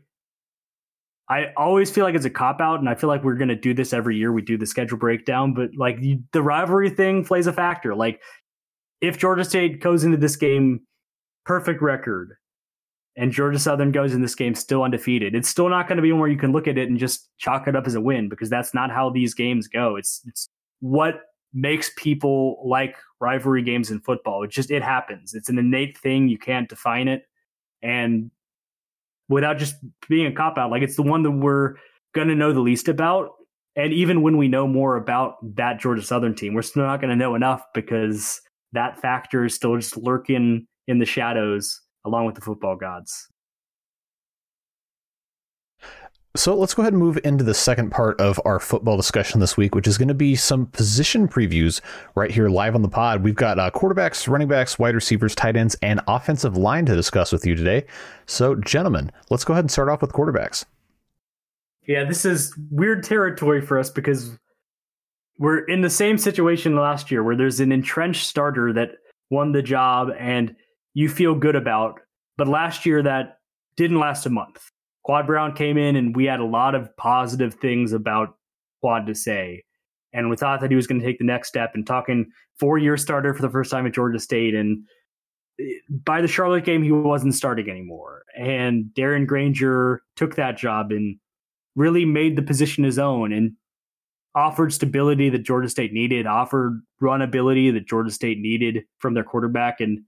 I always feel like it's a cop out, and I feel like we're going to do this every year. We do the schedule breakdown, but like the rivalry thing plays a factor. Like if Georgia State goes into this game perfect record, and Georgia Southern goes in this game still undefeated, it's still not going to be one where you can look at it and just chalk it up as a win because that's not how these games go. It's it's what makes people like rivalry games in football. It just it happens. It's an innate thing. You can't define it. And without just being a cop out, like it's the one that we're gonna know the least about. And even when we know more about that Georgia Southern team, we're still not gonna know enough because that factor is still just lurking in the shadows along with the football gods. So let's go ahead and move into the second part of our football discussion this week, which is going to be some position previews right here live on the pod. We've got uh, quarterbacks, running backs, wide receivers, tight ends, and offensive line to discuss with you today. So, gentlemen, let's go ahead and start off with quarterbacks. Yeah, this is weird territory for us because we're in the same situation last year where there's an entrenched starter that won the job and you feel good about. But last year, that didn't last a month Quad Brown came in and we had a lot of positive things about Quad to say. And we thought that he was going to take the next step and talking four year starter for the first time at Georgia State. And eh, by the Charlotte game, he wasn't starting anymore. And Darren Grainger took that job and really made the position his own and offered stability that Georgia State needed, offered run ability that Georgia State needed from their quarterback, and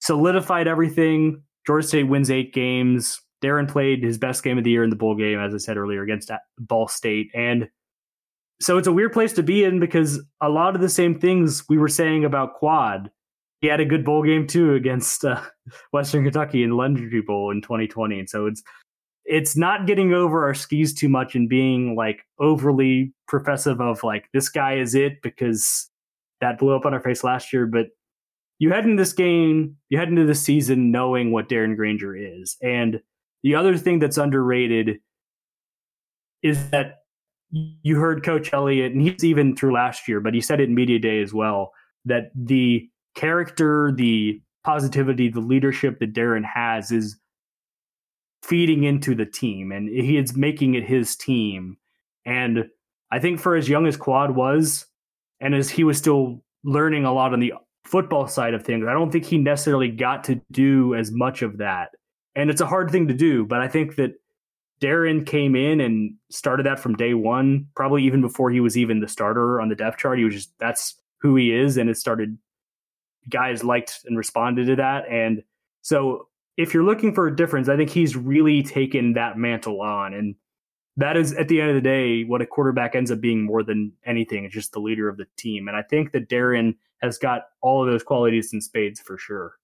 solidified everything. Georgia State wins eight games, Darren played his best game of the year in the bowl game, as I said earlier, against Ball State. And so it's a weird place to be in because a lot of the same things we were saying about Quad, he had a good bowl game too against uh, Western Kentucky in the LendingTree Bowl in 2020. And so it's it's not getting over our skis too much and being like overly professive of like this guy is it because that blew up on our face last year. But you head into this game, you head into the season knowing what Darren Grainger is. And the other thing that's underrated is that you heard Coach Elliott, and he's even through last year, but he said it in media day as well that the character, the positivity, the leadership that Darren has is feeding into the team, and he is making it his team. And I think for as young as Quad was, and as he was still learning a lot on the football side of things, I don't think he necessarily got to do as much of that. And it's a hard thing to do, but I think that Darren came in and started that from day one, probably even before he was even the starter on the depth chart. He was just that's who he is, and it started. Guys liked and responded to that, and so if you're looking for a difference, I think he's really taken that mantle on, and that is at the end of the day what a quarterback ends up being more than anything. It's just the leader of the team, and I think that Darren has got all of those qualities in spades for sure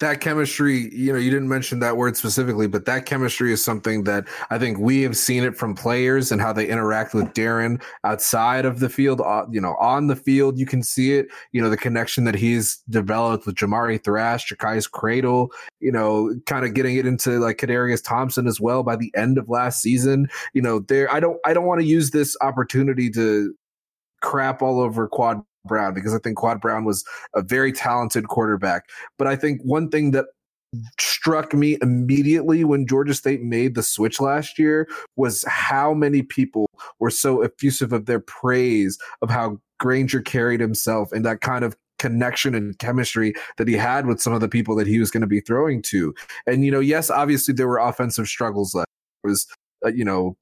that chemistry, you know, you didn't mention that word specifically, but that chemistry is something that I think we have seen it from players and how they interact with Darren outside of the field. Uh, you know, on the field, you can see it. You know, the connection that he's developed with Jamari Thrash, Ja'Cyais Credle. You know, kind of getting it into like Kadarius Thompson as well by the end of last season. You know, there. I don't. I don't want to use this opportunity to crap all over Quad Brown because I think Quad Brown was a very talented quarterback. But I think one thing that struck me immediately when Georgia State made the switch last year was how many people were so effusive of their praise of how Grainger carried himself and that kind of connection and chemistry that he had with some of the people that he was going to be throwing to. And you know, yes, obviously there were offensive struggles. It was uh, you know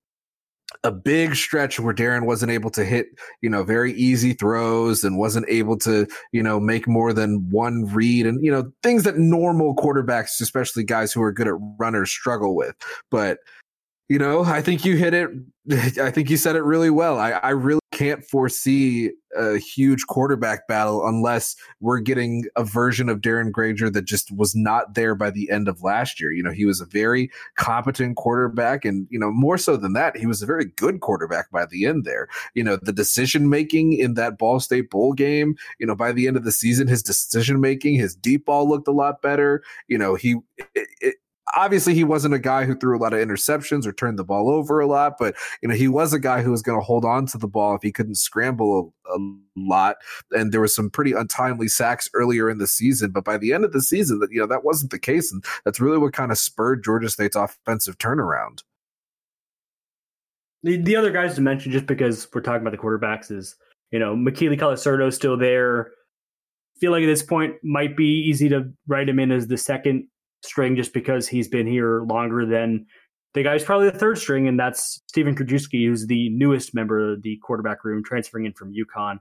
a big stretch where Darren wasn't able to hit, you know, very easy throws and wasn't able to, you know, make more than one read and, you know, things that normal quarterbacks, especially guys who are good at runners, struggle with. But, you know, I think you hit it. I think you said it really well. I, I really can't foresee a huge quarterback battle unless we're getting a version of Darren Grainger that just was not there by the end of last year. You know, he was a very competent quarterback, and you know, more so than that, he was a very good quarterback by the end there. You know, the decision making in that Ball State bowl game, you know, by the end of the season, his decision making, his deep ball looked a lot better. You know, he it, it, obviously he wasn't a guy who threw a lot of interceptions or turned the ball over a lot, but you know he was a guy who was going to hold on to the ball if he couldn't scramble a, a, lot. And there was some pretty untimely sacks earlier in the season, but by the end of the season, that you know that wasn't the case, and that's really what kind of spurred Georgia State's offensive turnaround. The, the other guys to mention, just because we're talking about the quarterbacks, is you know Mikele Colasurdo still there. Feel like at this point might be easy to write him in as the second string just because he's been here longer than the guy guy's probably the third string, and that's Stephen Krajewski, who's the newest member of the quarterback room, transferring in from UConn.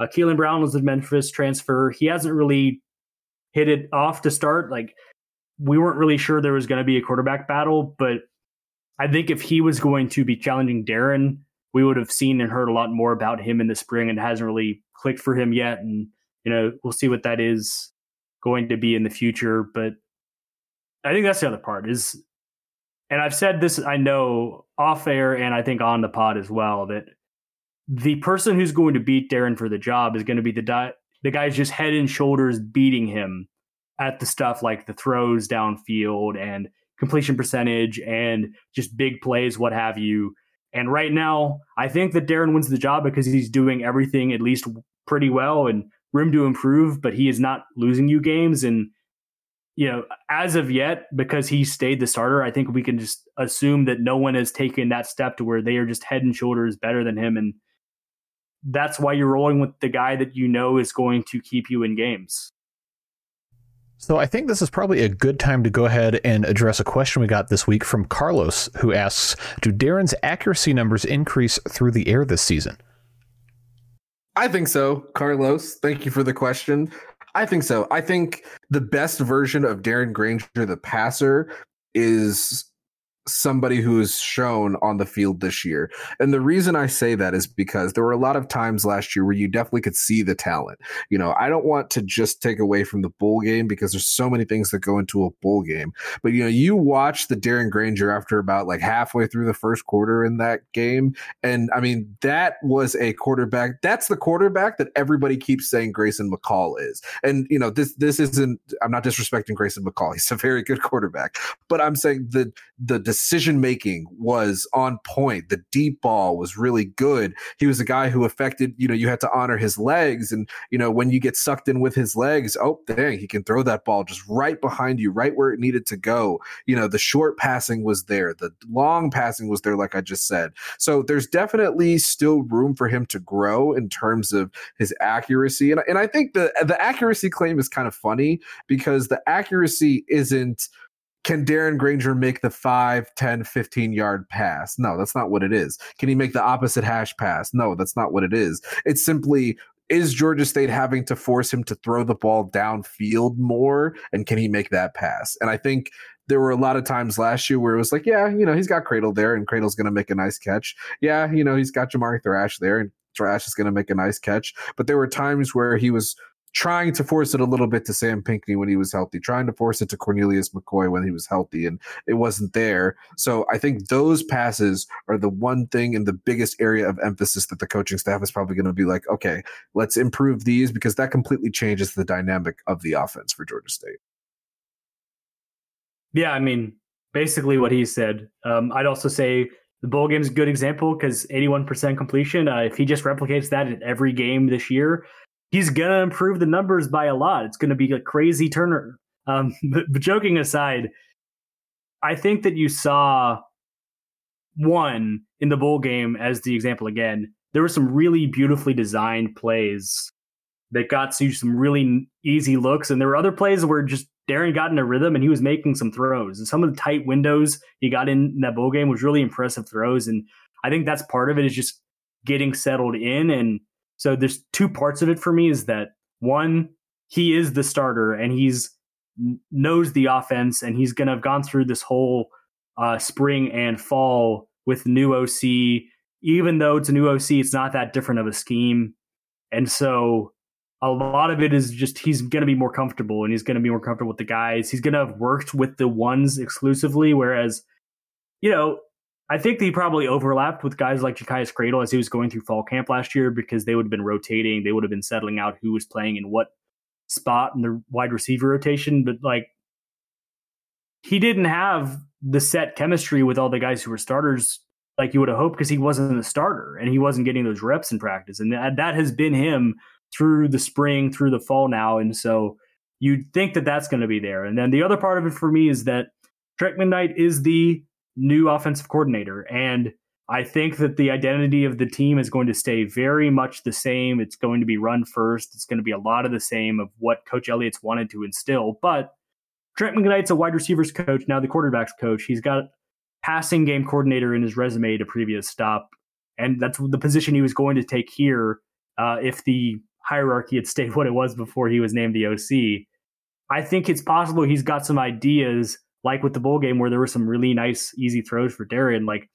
Uh, Keelan Brown was the Memphis transfer. He hasn't really hit it off to start. Like we weren't really sure there was going to be a quarterback battle, but I think if he was going to be challenging Darren, we would have seen and heard a lot more about him in the spring, and hasn't really clicked for him yet. And you know, we'll see what that is going to be in the future. But I think that's the other part is, and I've said this, I know off air and I think on the pod as well, that the person who's going to beat Darren for the job is going to be the di- the guy's just head and shoulders beating him at the stuff like the throws downfield and completion percentage and just big plays, what have you. And right now, I think that Darren wins the job because he's doing everything at least pretty well and room to improve, but he is not losing you games. And you know, as of yet, because he stayed the starter, I think we can just assume that no one has taken that step to where they are just head and shoulders better than him. And that's why you're rolling with the guy that you know is going to keep you in games. So I think this is probably a good time to go ahead and address a question we got this week from Carlos, who asks Do Darren's accuracy numbers increase through the air this season? I think so, Carlos. Thank you for the question. I think so. I think the best version of Darren Grainger, the passer, is somebody who is shown on the field this year. And the reason I say that is because there were a lot of times last year where you definitely could see the talent. You know, I don't want to just take away from the bowl game because there's so many things that go into a bowl game. But you know, you watch the Darren Grainger after about like halfway through the first quarter in that game and I mean that was a quarterback. That's the quarterback that everybody keeps saying Grayson McCall is. And you know, this this isn't I'm not disrespecting Grayson McCall. He's a very good quarterback. But I'm saying the the decision making was on point. The deep ball was really good. He was a guy who affected, you know, you had to honor his legs. And, you know, when you get sucked in with his legs, oh, dang, he can throw that ball just right behind you, right where it needed to go. You know, the short passing was there, the long passing was there, like I just said. So there's definitely still room for him to grow in terms of his accuracy. And, and I think the, the accuracy claim is kind of funny because the accuracy isn't can Darren Grainger make the 5, 10, 15 yard pass? No, that's not what it is. Can he make the opposite hash pass? No, that's not what it is. It's simply is Georgia State having to force him to throw the ball downfield more? And can he make that pass? And I think there were a lot of times last year where it was like, yeah, you know, he's got Credle there and Credle's going to make a nice catch. Yeah, you know, he's got Jamari Thrash there and Thrash is going to make a nice catch. But there were times where he was trying to force it a little bit to Sam Pinckney when he was healthy, trying to force it to Cornelius McCoy when he was healthy, and it wasn't there. So I think those passes are the one thing and the biggest area of emphasis that the coaching staff is probably going to be like, okay, let's improve these because that completely changes the dynamic of the offense for Georgia State. Yeah, I mean, basically what he said. Um, I'd also say the bowl game is a good example because 81% completion. Uh, if he just replicates that in every game this year, he's gonna improve the numbers by a lot. It's gonna be a crazy turner. Um, but, but joking aside, I think that you saw one in the bowl game as the example again. There were some really beautifully designed plays that got you some really easy looks, and there were other plays where just Darren got in a rhythm and he was making some throws. And some of the tight windows he got in, in that bowl game was really impressive throws. And I think that's part of it is just getting settled in and so there's two parts of it for me is that one, he is the starter and he's knows the offense and he's going to have gone through this whole uh, spring and fall with new OC. Even though it's a new OC, it's not that different of a scheme. And so a lot of it is just he's going to be more comfortable and he's going to be more comfortable with the guys. He's going to have worked with the ones exclusively. Whereas, you know, I think they probably overlapped with guys like Ja'Cyais Credle as he was going through fall camp last year because they would have been rotating. They would have been settling out who was playing in what spot in the wide receiver rotation. But like, he didn't have the set chemistry with all the guys who were starters like you would have hoped because he wasn't a starter and he wasn't getting those reps in practice. And that, that has been him through the spring, through the fall now. And so you'd think that that's going to be there. And then the other part of it for me is that Trent McKnight is the new offensive coordinator. And I think that the identity of the team is going to stay very much the same. It's going to be run first. It's going to be a lot of the same of what Coach Elliott's wanted to instill. But Trent McKnight's a wide receivers coach, now the quarterbacks coach. He's got passing game coordinator in his resume to previous stop. And that's the position he was going to take here uh, if the hierarchy had stayed what it was before he was named the OC. I think it's possible he's got some ideas like with the bowl game where there were some really nice, easy throws for Darren. Like,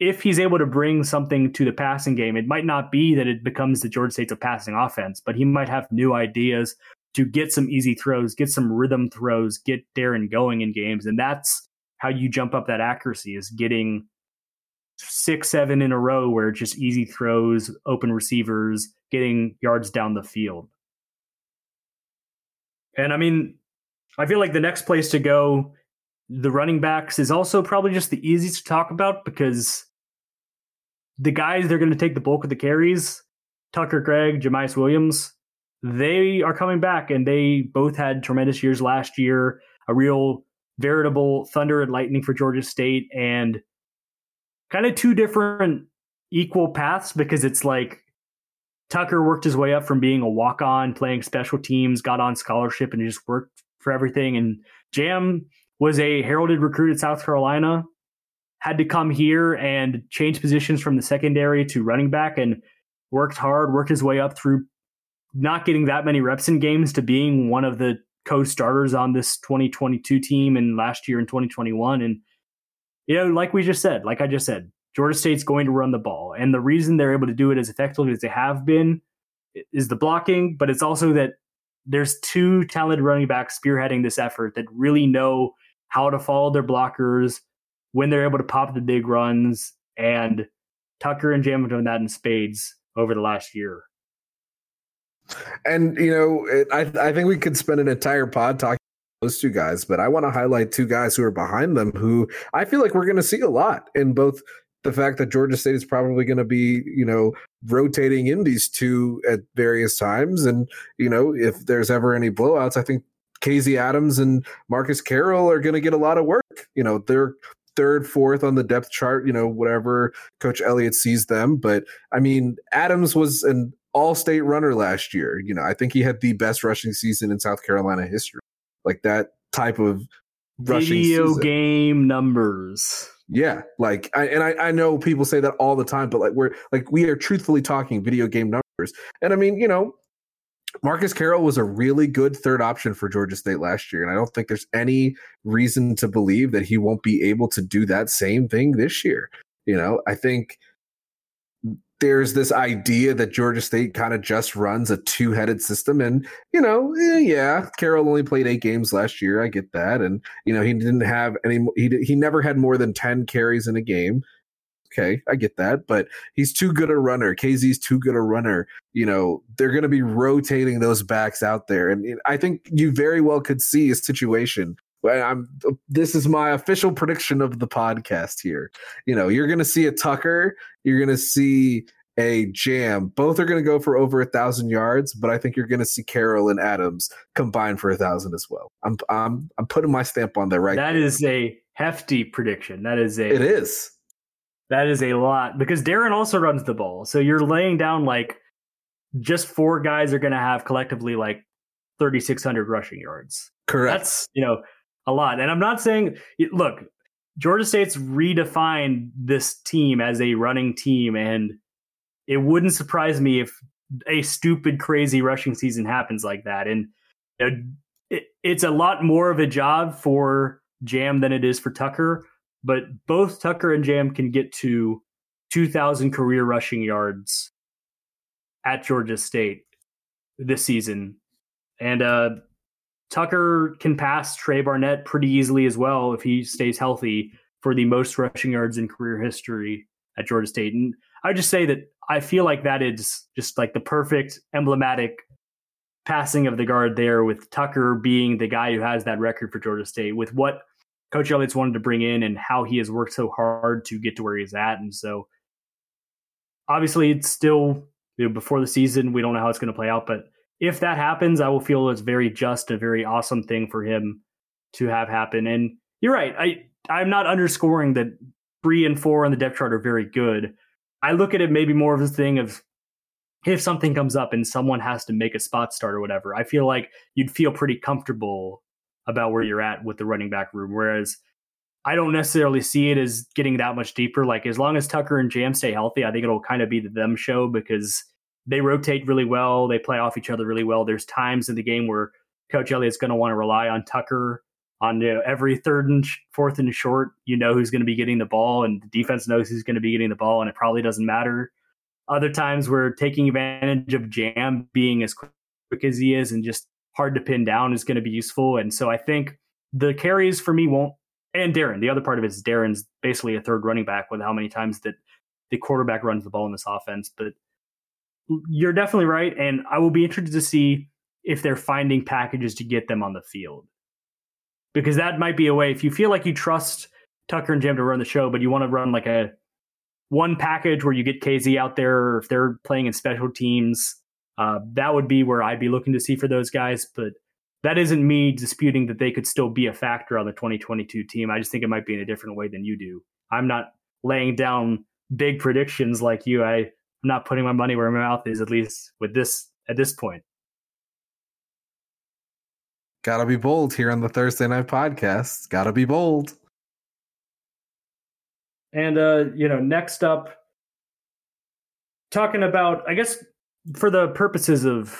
if he's able to bring something to the passing game, it might not be that it becomes the Georgia State's a passing offense, but he might have new ideas to get some easy throws, get some rhythm throws, get Darren going in games. And that's how you jump up that accuracy is getting six, seven in a row where it's just easy throws, open receivers, getting yards down the field. And I mean, I feel like the next place to go, the running backs, is also probably just the easiest to talk about because the guys they're going to take the bulk of the carries, Tucker Gregg, Jamyest Williams, they are coming back and they both had tremendous years last year, a real veritable thunder and lightning for Georgia State, and kind of two different equal paths because it's like Tucker worked his way up from being a walk on, playing special teams, got on scholarship, and just worked for everything. And Jam was a heralded recruit at South Carolina, had to come here and change positions from the secondary to running back and worked hard, worked his way up through not getting that many reps in games to being one of the co starters on this 2022 team and last year in 2021. And you know, like we just said, like I just said, Georgia State's going to run the ball. And the reason they're able to do it as effectively as they have been is the blocking, but it's also that there's two talented running backs spearheading this effort that really know how to follow their blockers when they're able to pop the big runs. And Tucker and Jam have done that in spades over the last year. And you know, it, I I think we could spend an entire pod talking those two guys, but I want to highlight two guys who are behind them who I feel like we're going to see a lot in both the fact that Georgia State is probably going to be, you know, rotating in these two at various times. And, you know, if there's ever any blowouts, I think KZ Adams and Marcus Carroll are going to get a lot of work. You know, they're third, fourth on the depth chart, you know, whatever Coach Elliott sees them. But I mean, Adams was an all state runner last year. You know, I think he had the best rushing season in South Carolina history. Like that type of rushing video season. game numbers. Yeah, like I and I, I know people say that all the time, but like we're like we are truthfully talking video game numbers. And I mean, you know, Marcus Carroll was a really good third option for Georgia State last year, and I don't think there's any reason to believe that he won't be able to do that same thing this year. You know, I think there's this idea that Georgia State kind of just runs a two headed system. And, you know, eh, yeah, Carroll only played eight games last year. I get that. And, you know, he didn't have any, he, he never had more than 10 carries in a game. Okay, I get that, but he's too good a runner. KZ's too good a runner. You know, they're going to be rotating those backs out there. And I think you very well could see a situation I'm this is my official prediction of the podcast here. You know, you're going to see a Tucker, you're going to see a Jam. Both are going to go for over a thousand yards, but I think you're going to see Carroll and Adams combine for a thousand as well. I'm I'm I'm putting my stamp on there right. That there. is a hefty prediction. That is a it is. That is a lot because Darren also runs the ball. So you're laying down like just four guys are going to have collectively like 3600 rushing yards. Correct. That's, you know, a lot. And I'm not saying, look, Georgia State's redefined this team as a running team, and it wouldn't surprise me if a stupid, crazy rushing season happens like that. And it, it's a lot more of a job for Jam than it is for Tucker, but both Tucker and Jam can get to 2,000 career rushing yards at Georgia State this season. And uh, Tucker can pass Trey Barnett pretty easily as well if he stays healthy for the most rushing yards in career history at Georgia State. And I would just say that I feel like that is just like the perfect emblematic passing of the guard there with Tucker being the guy who has that record for Georgia State with what Coach Elliott's wanted to bring in and how he has worked so hard to get to where he's at. And so obviously it's still you know, before the season. We don't know how it's going to play out, but if that happens, I will feel it's very just, a very awesome thing for him to have happen. And you're right. I I'm not underscoring that three and four on the depth chart are very good. I look at it maybe more of a thing of if something comes up and someone has to make a spot start or whatever, I feel like you'd feel pretty comfortable about where you're at with the running back room. Whereas I don't necessarily see it as getting that much deeper. Like as long as Tucker and Jam stay healthy, I think it'll kind of be the them show because they rotate really well. They play off each other really well. There's times in the game where Coach Elliott's going to want to rely on Tucker on you know, every third and sh- fourth and short. You know who's going to be getting the ball, and the defense knows who's going to be getting the ball, and it probably doesn't matter. Other times we're taking advantage of Jam being as quick as he is and just hard to pin down is going to be useful. And so I think the carries for me won't. And Darren, the other part of it is Darren's basically a third running back with how many times that the quarterback runs the ball in this offense, but you're definitely right. And I will be interested to see if they're finding packages to get them on the field. Because that might be a way, if you feel like you trust Tucker and Jim to run the show, but you want to run like a one package where you get KZ out there, if they're playing in special teams, uh, that would be where I'd be looking to see for those guys. But that isn't me disputing that they could still be a factor on the 2022 team. I just think it might be in a different way than you do. I'm not laying down big predictions like you. I I'm not putting my money where my mouth is, at least with this at this point. Gotta be bold here on the Thursday night podcast. Gotta be bold. And uh, you know, next up, talking about, I guess, for the purposes of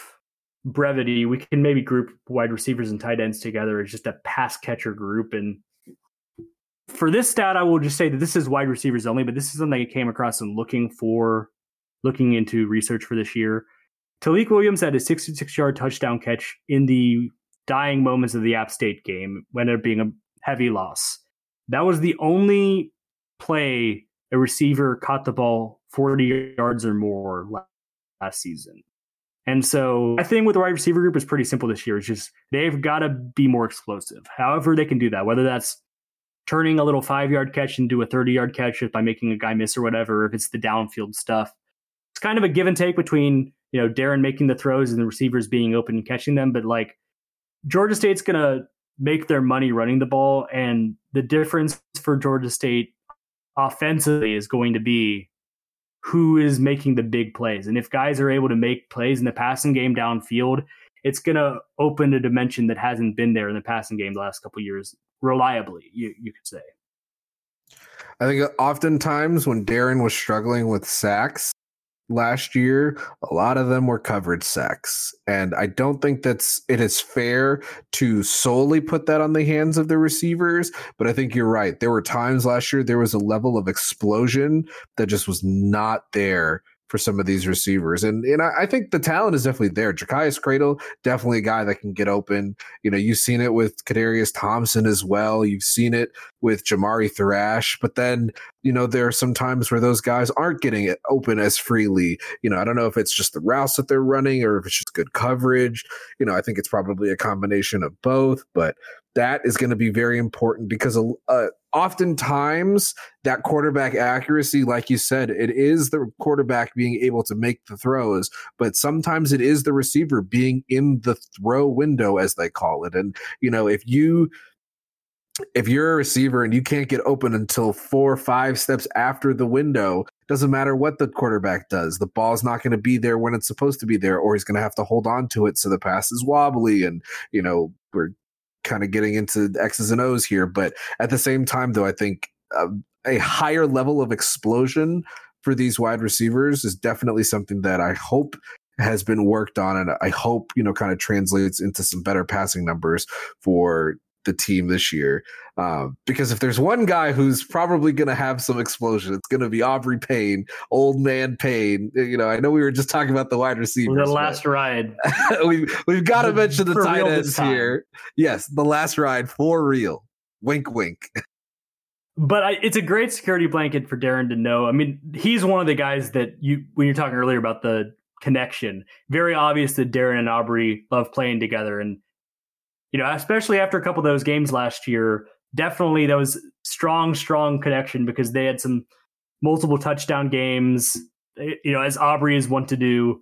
brevity, we can maybe group wide receivers and tight ends together as just a pass catcher group. And for this stat, I will just say that this is wide receivers only, but this is something I came across in looking for, looking into research for this year. Tailique Williams had a 66 yard touchdown catch in the dying moments of the App State game, ended up being a heavy loss. That was the only play a receiver caught the ball 40 yards or more last season. And so I think with the wide receiver group is pretty simple this year. It's just they've got to be more explosive. However, they can do that, whether that's turning a little five yard catch into a 30 yard catch by making a guy miss or whatever, if it's the downfield stuff. Kind of a give and take between, you know, Darren making the throws and the receivers being open and catching them. But like Georgia State's going to make their money running the ball. And the difference for Georgia State offensively is going to be who is making the big plays. And if guys are able to make plays in the passing game downfield, it's going to open a dimension that hasn't been there in the passing game the last couple years reliably, you, you could say. I think oftentimes when Darren was struggling with sacks, last year, a lot of them were covered sacks. And I don't think that's it is fair to solely put that on the hands of the receivers, but I think you're right. There were times last year there was a level of explosion that just was not there for some of these receivers. And and I, I, think the talent is definitely there. Ja'Cyais Credle, definitely a guy that can get open. You know, you've seen it with Kadarius Thompson as well. You've seen it with Jamari Thrash. But then, you know, there are some times where those guys aren't getting it open as freely. You know, I don't know if it's just the routes that they're running or if it's just good coverage. You know, I think it's probably a combination of both. But that is going to be very important because uh, oftentimes that quarterback accuracy, like you said, it is the quarterback being able to make the throws, but sometimes it is the receiver being in the throw window, as they call it. And, you know, if you, if you're a receiver and you can't get open until four or five steps after the window, doesn't matter what the quarterback does. The ball's not going to be there when it's supposed to be there, or he's going to have to hold on to it so the pass is wobbly. And, you know, we're kind of getting into X's and O's here. But at the same time, though, I think uh, a higher level of explosion for these wide receivers is definitely something that I hope has been worked on and I hope, you know, kind of translates into some better passing numbers for the team this year. Um, because if there's one guy who's probably going to have some explosion, it's going to be Aubrey Payne, old man Payne. You know, I know we were just talking about the wide receivers. The last ride. we've we've got to mention the tight ends here. Yes, the last ride for real. Wink, wink. But I, it's a great security blanket for Darren to know. I mean, he's one of the guys that you when you're talking earlier about the connection. Very obvious that Darren and Aubrey love playing together, and you know, especially after a couple of those games last year, definitely that was strong, strong connection because they had some multiple touchdown games. Eh, you know, as Aubrey is want to do.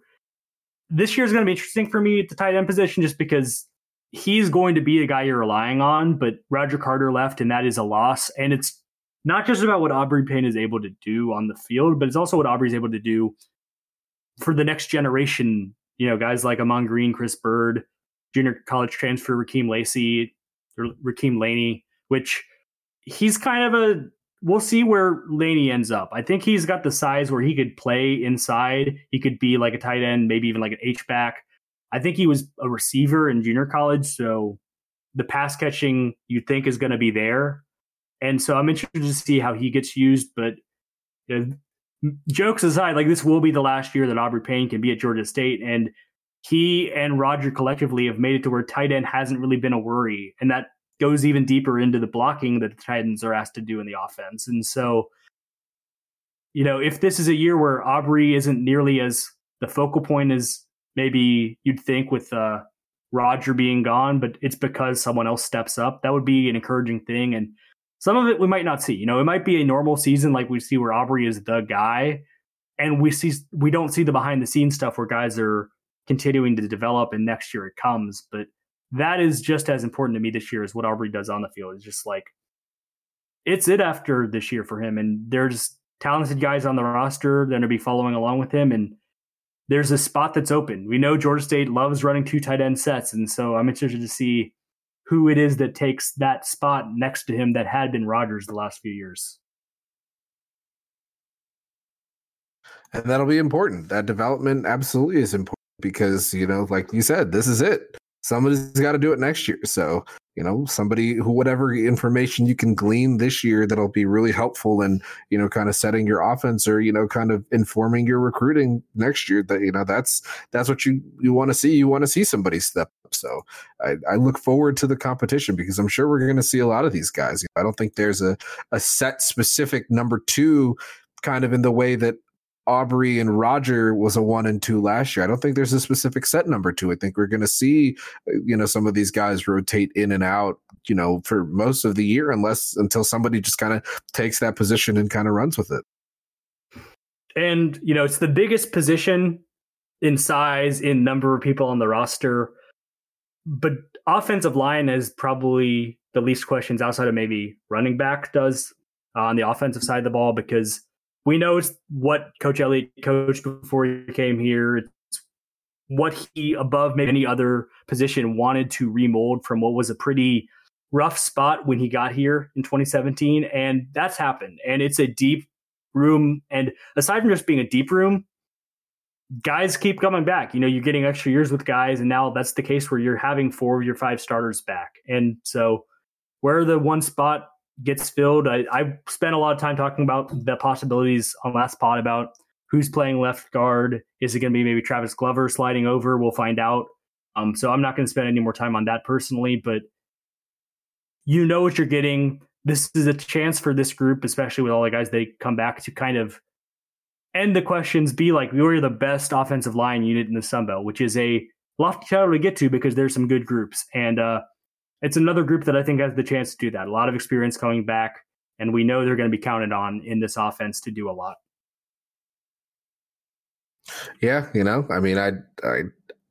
This year is going to be interesting for me at the tight end position just because he's going to be the guy you're relying on. But Roger Carter left, and that is a loss. And it's not just about what Aubrey Payne is able to do on the field, but it's also what Aubrey's able to do for the next generation. You know, guys like Ahman Green, Chris Bird, junior college transfer Rakeem Lacey or Rakeem Laney, which he's kind of a we'll see where Laney ends up. I think he's got the size where he could play inside. He could be like a tight end, maybe even like an H back. I think he was a receiver in junior college, so the pass catching you think is going to be there. And so I'm interested to see how he gets used. But you know, jokes aside, like this will be the last year that Aubrey Payne can be at Georgia State, and he and Roger collectively have made it to where tight end hasn't really been a worry, and that goes even deeper into the blocking that the tight ends are asked to do in the offense. And so, you know, if this is a year where Aubrey isn't nearly as the focal point as maybe you'd think with uh, Roger being gone, but it's because someone else steps up, that would be an encouraging thing. And some of it we might not see. You know, it might be a normal season like we see where Aubrey is the guy, and we see we don't see the behind the scenes stuff where guys are continuing to develop and next year it comes. But that is just as important to me this year as what Aubrey does on the field. It's just like it's it after this year for him. And there's talented guys on the roster that are to be following along with him. And there's a spot that's open. We know Georgia State loves running two tight end sets. And so I'm interested to see who it is that takes that spot next to him that had been Rogers the last few years. And that'll be important. That development absolutely is important because you know, like you said, this is it. Somebody's got to do it next year. So you know somebody who whatever information you can glean this year that'll be really helpful in you know kind of setting your offense or you know kind of informing your recruiting next year that you know that's that's what you you want to see you want to see somebody step up so I, I look forward to the competition because i'm sure we're going to see a lot of these guys i don't think there's a, a set specific number two kind of in the way that Aubrey and Roger was a one and two last year. I don't think there's a specific set number two. I think we're going to see, uh, you know, some of these guys rotate in and out, you know, for most of the year, unless until somebody just kind of takes that position and kind of runs with it. And you know, it's the biggest position in size, in number of people on the roster, but offensive line is probably the least questions outside of maybe running back does uh, on the offensive side of the ball because we know it's what Coach Elliott coached before he came here. It's what he, above maybe any other position, wanted to remold from what was a pretty rough spot when he got here in 2017. And that's happened. And it's a deep room. And aside from just being a deep room, guys keep coming back. You know, you're getting extra years with guys. And now that's the case where you're having four of your five starters back. And so, where the one spot gets filled. I, I spent a lot of time talking about the possibilities on last pod about who's playing left guard. Is it going to be maybe Travis Glover sliding over? We'll find out. Um, so I'm not going to spend any more time on that personally, but you know what you're getting. This is a chance for this group, especially with all the guys they come back to kind of end the questions, be like, we are the best offensive line unit in the Sun Belt, which is a lofty title to get to because there's some good groups. And uh, it's another group that I think has the chance to do that. A lot of experience coming back, and we know they're going to be counted on in this offense to do a lot. Yeah, you know, I mean, I, I,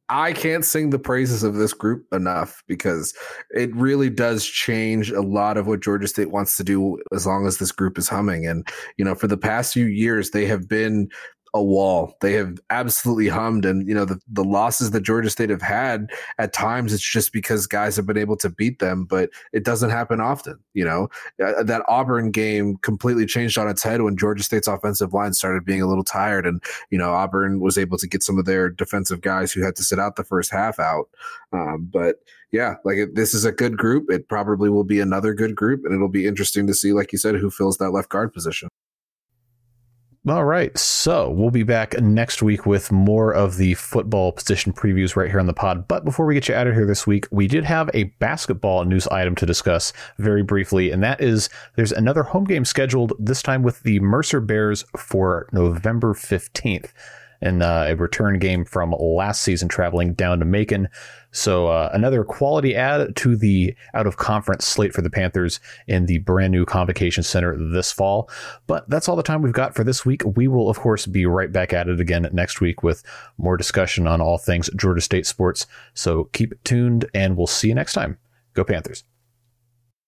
I can't sing the praises of this group enough because it really does change a lot of what Georgia State wants to do as long as this group is humming. And, you know, for the past few years, they have been a wall. They have absolutely hummed, and you know the the losses that Georgia State have had at times it's just because guys have been able to beat them, but it doesn't happen often. You know uh, that Auburn game completely changed on its head when Georgia State's offensive line started being a little tired, and you know Auburn was able to get some of their defensive guys who had to sit out the first half out. Um, but yeah, like it, this is a good group. It probably will be another good group, and it'll be interesting to see, like you said, who fills that left guard position. All right. So we'll be back next week with more of the football position previews right here on the pod. But before we get you out of here this week, we did have a basketball news item to discuss very briefly. And that is there's another home game scheduled, this time with the Mercer Bears for November 15th in uh, a return game from last season, traveling down to Macon. So uh, another quality add to the out of conference slate for the Panthers in the brand new Convocation Center this fall. But that's all the time we've got for this week. We will, of course, be right back at it again next week with more discussion on all things Georgia State sports. So keep tuned, and we'll see you next time. Go Panthers.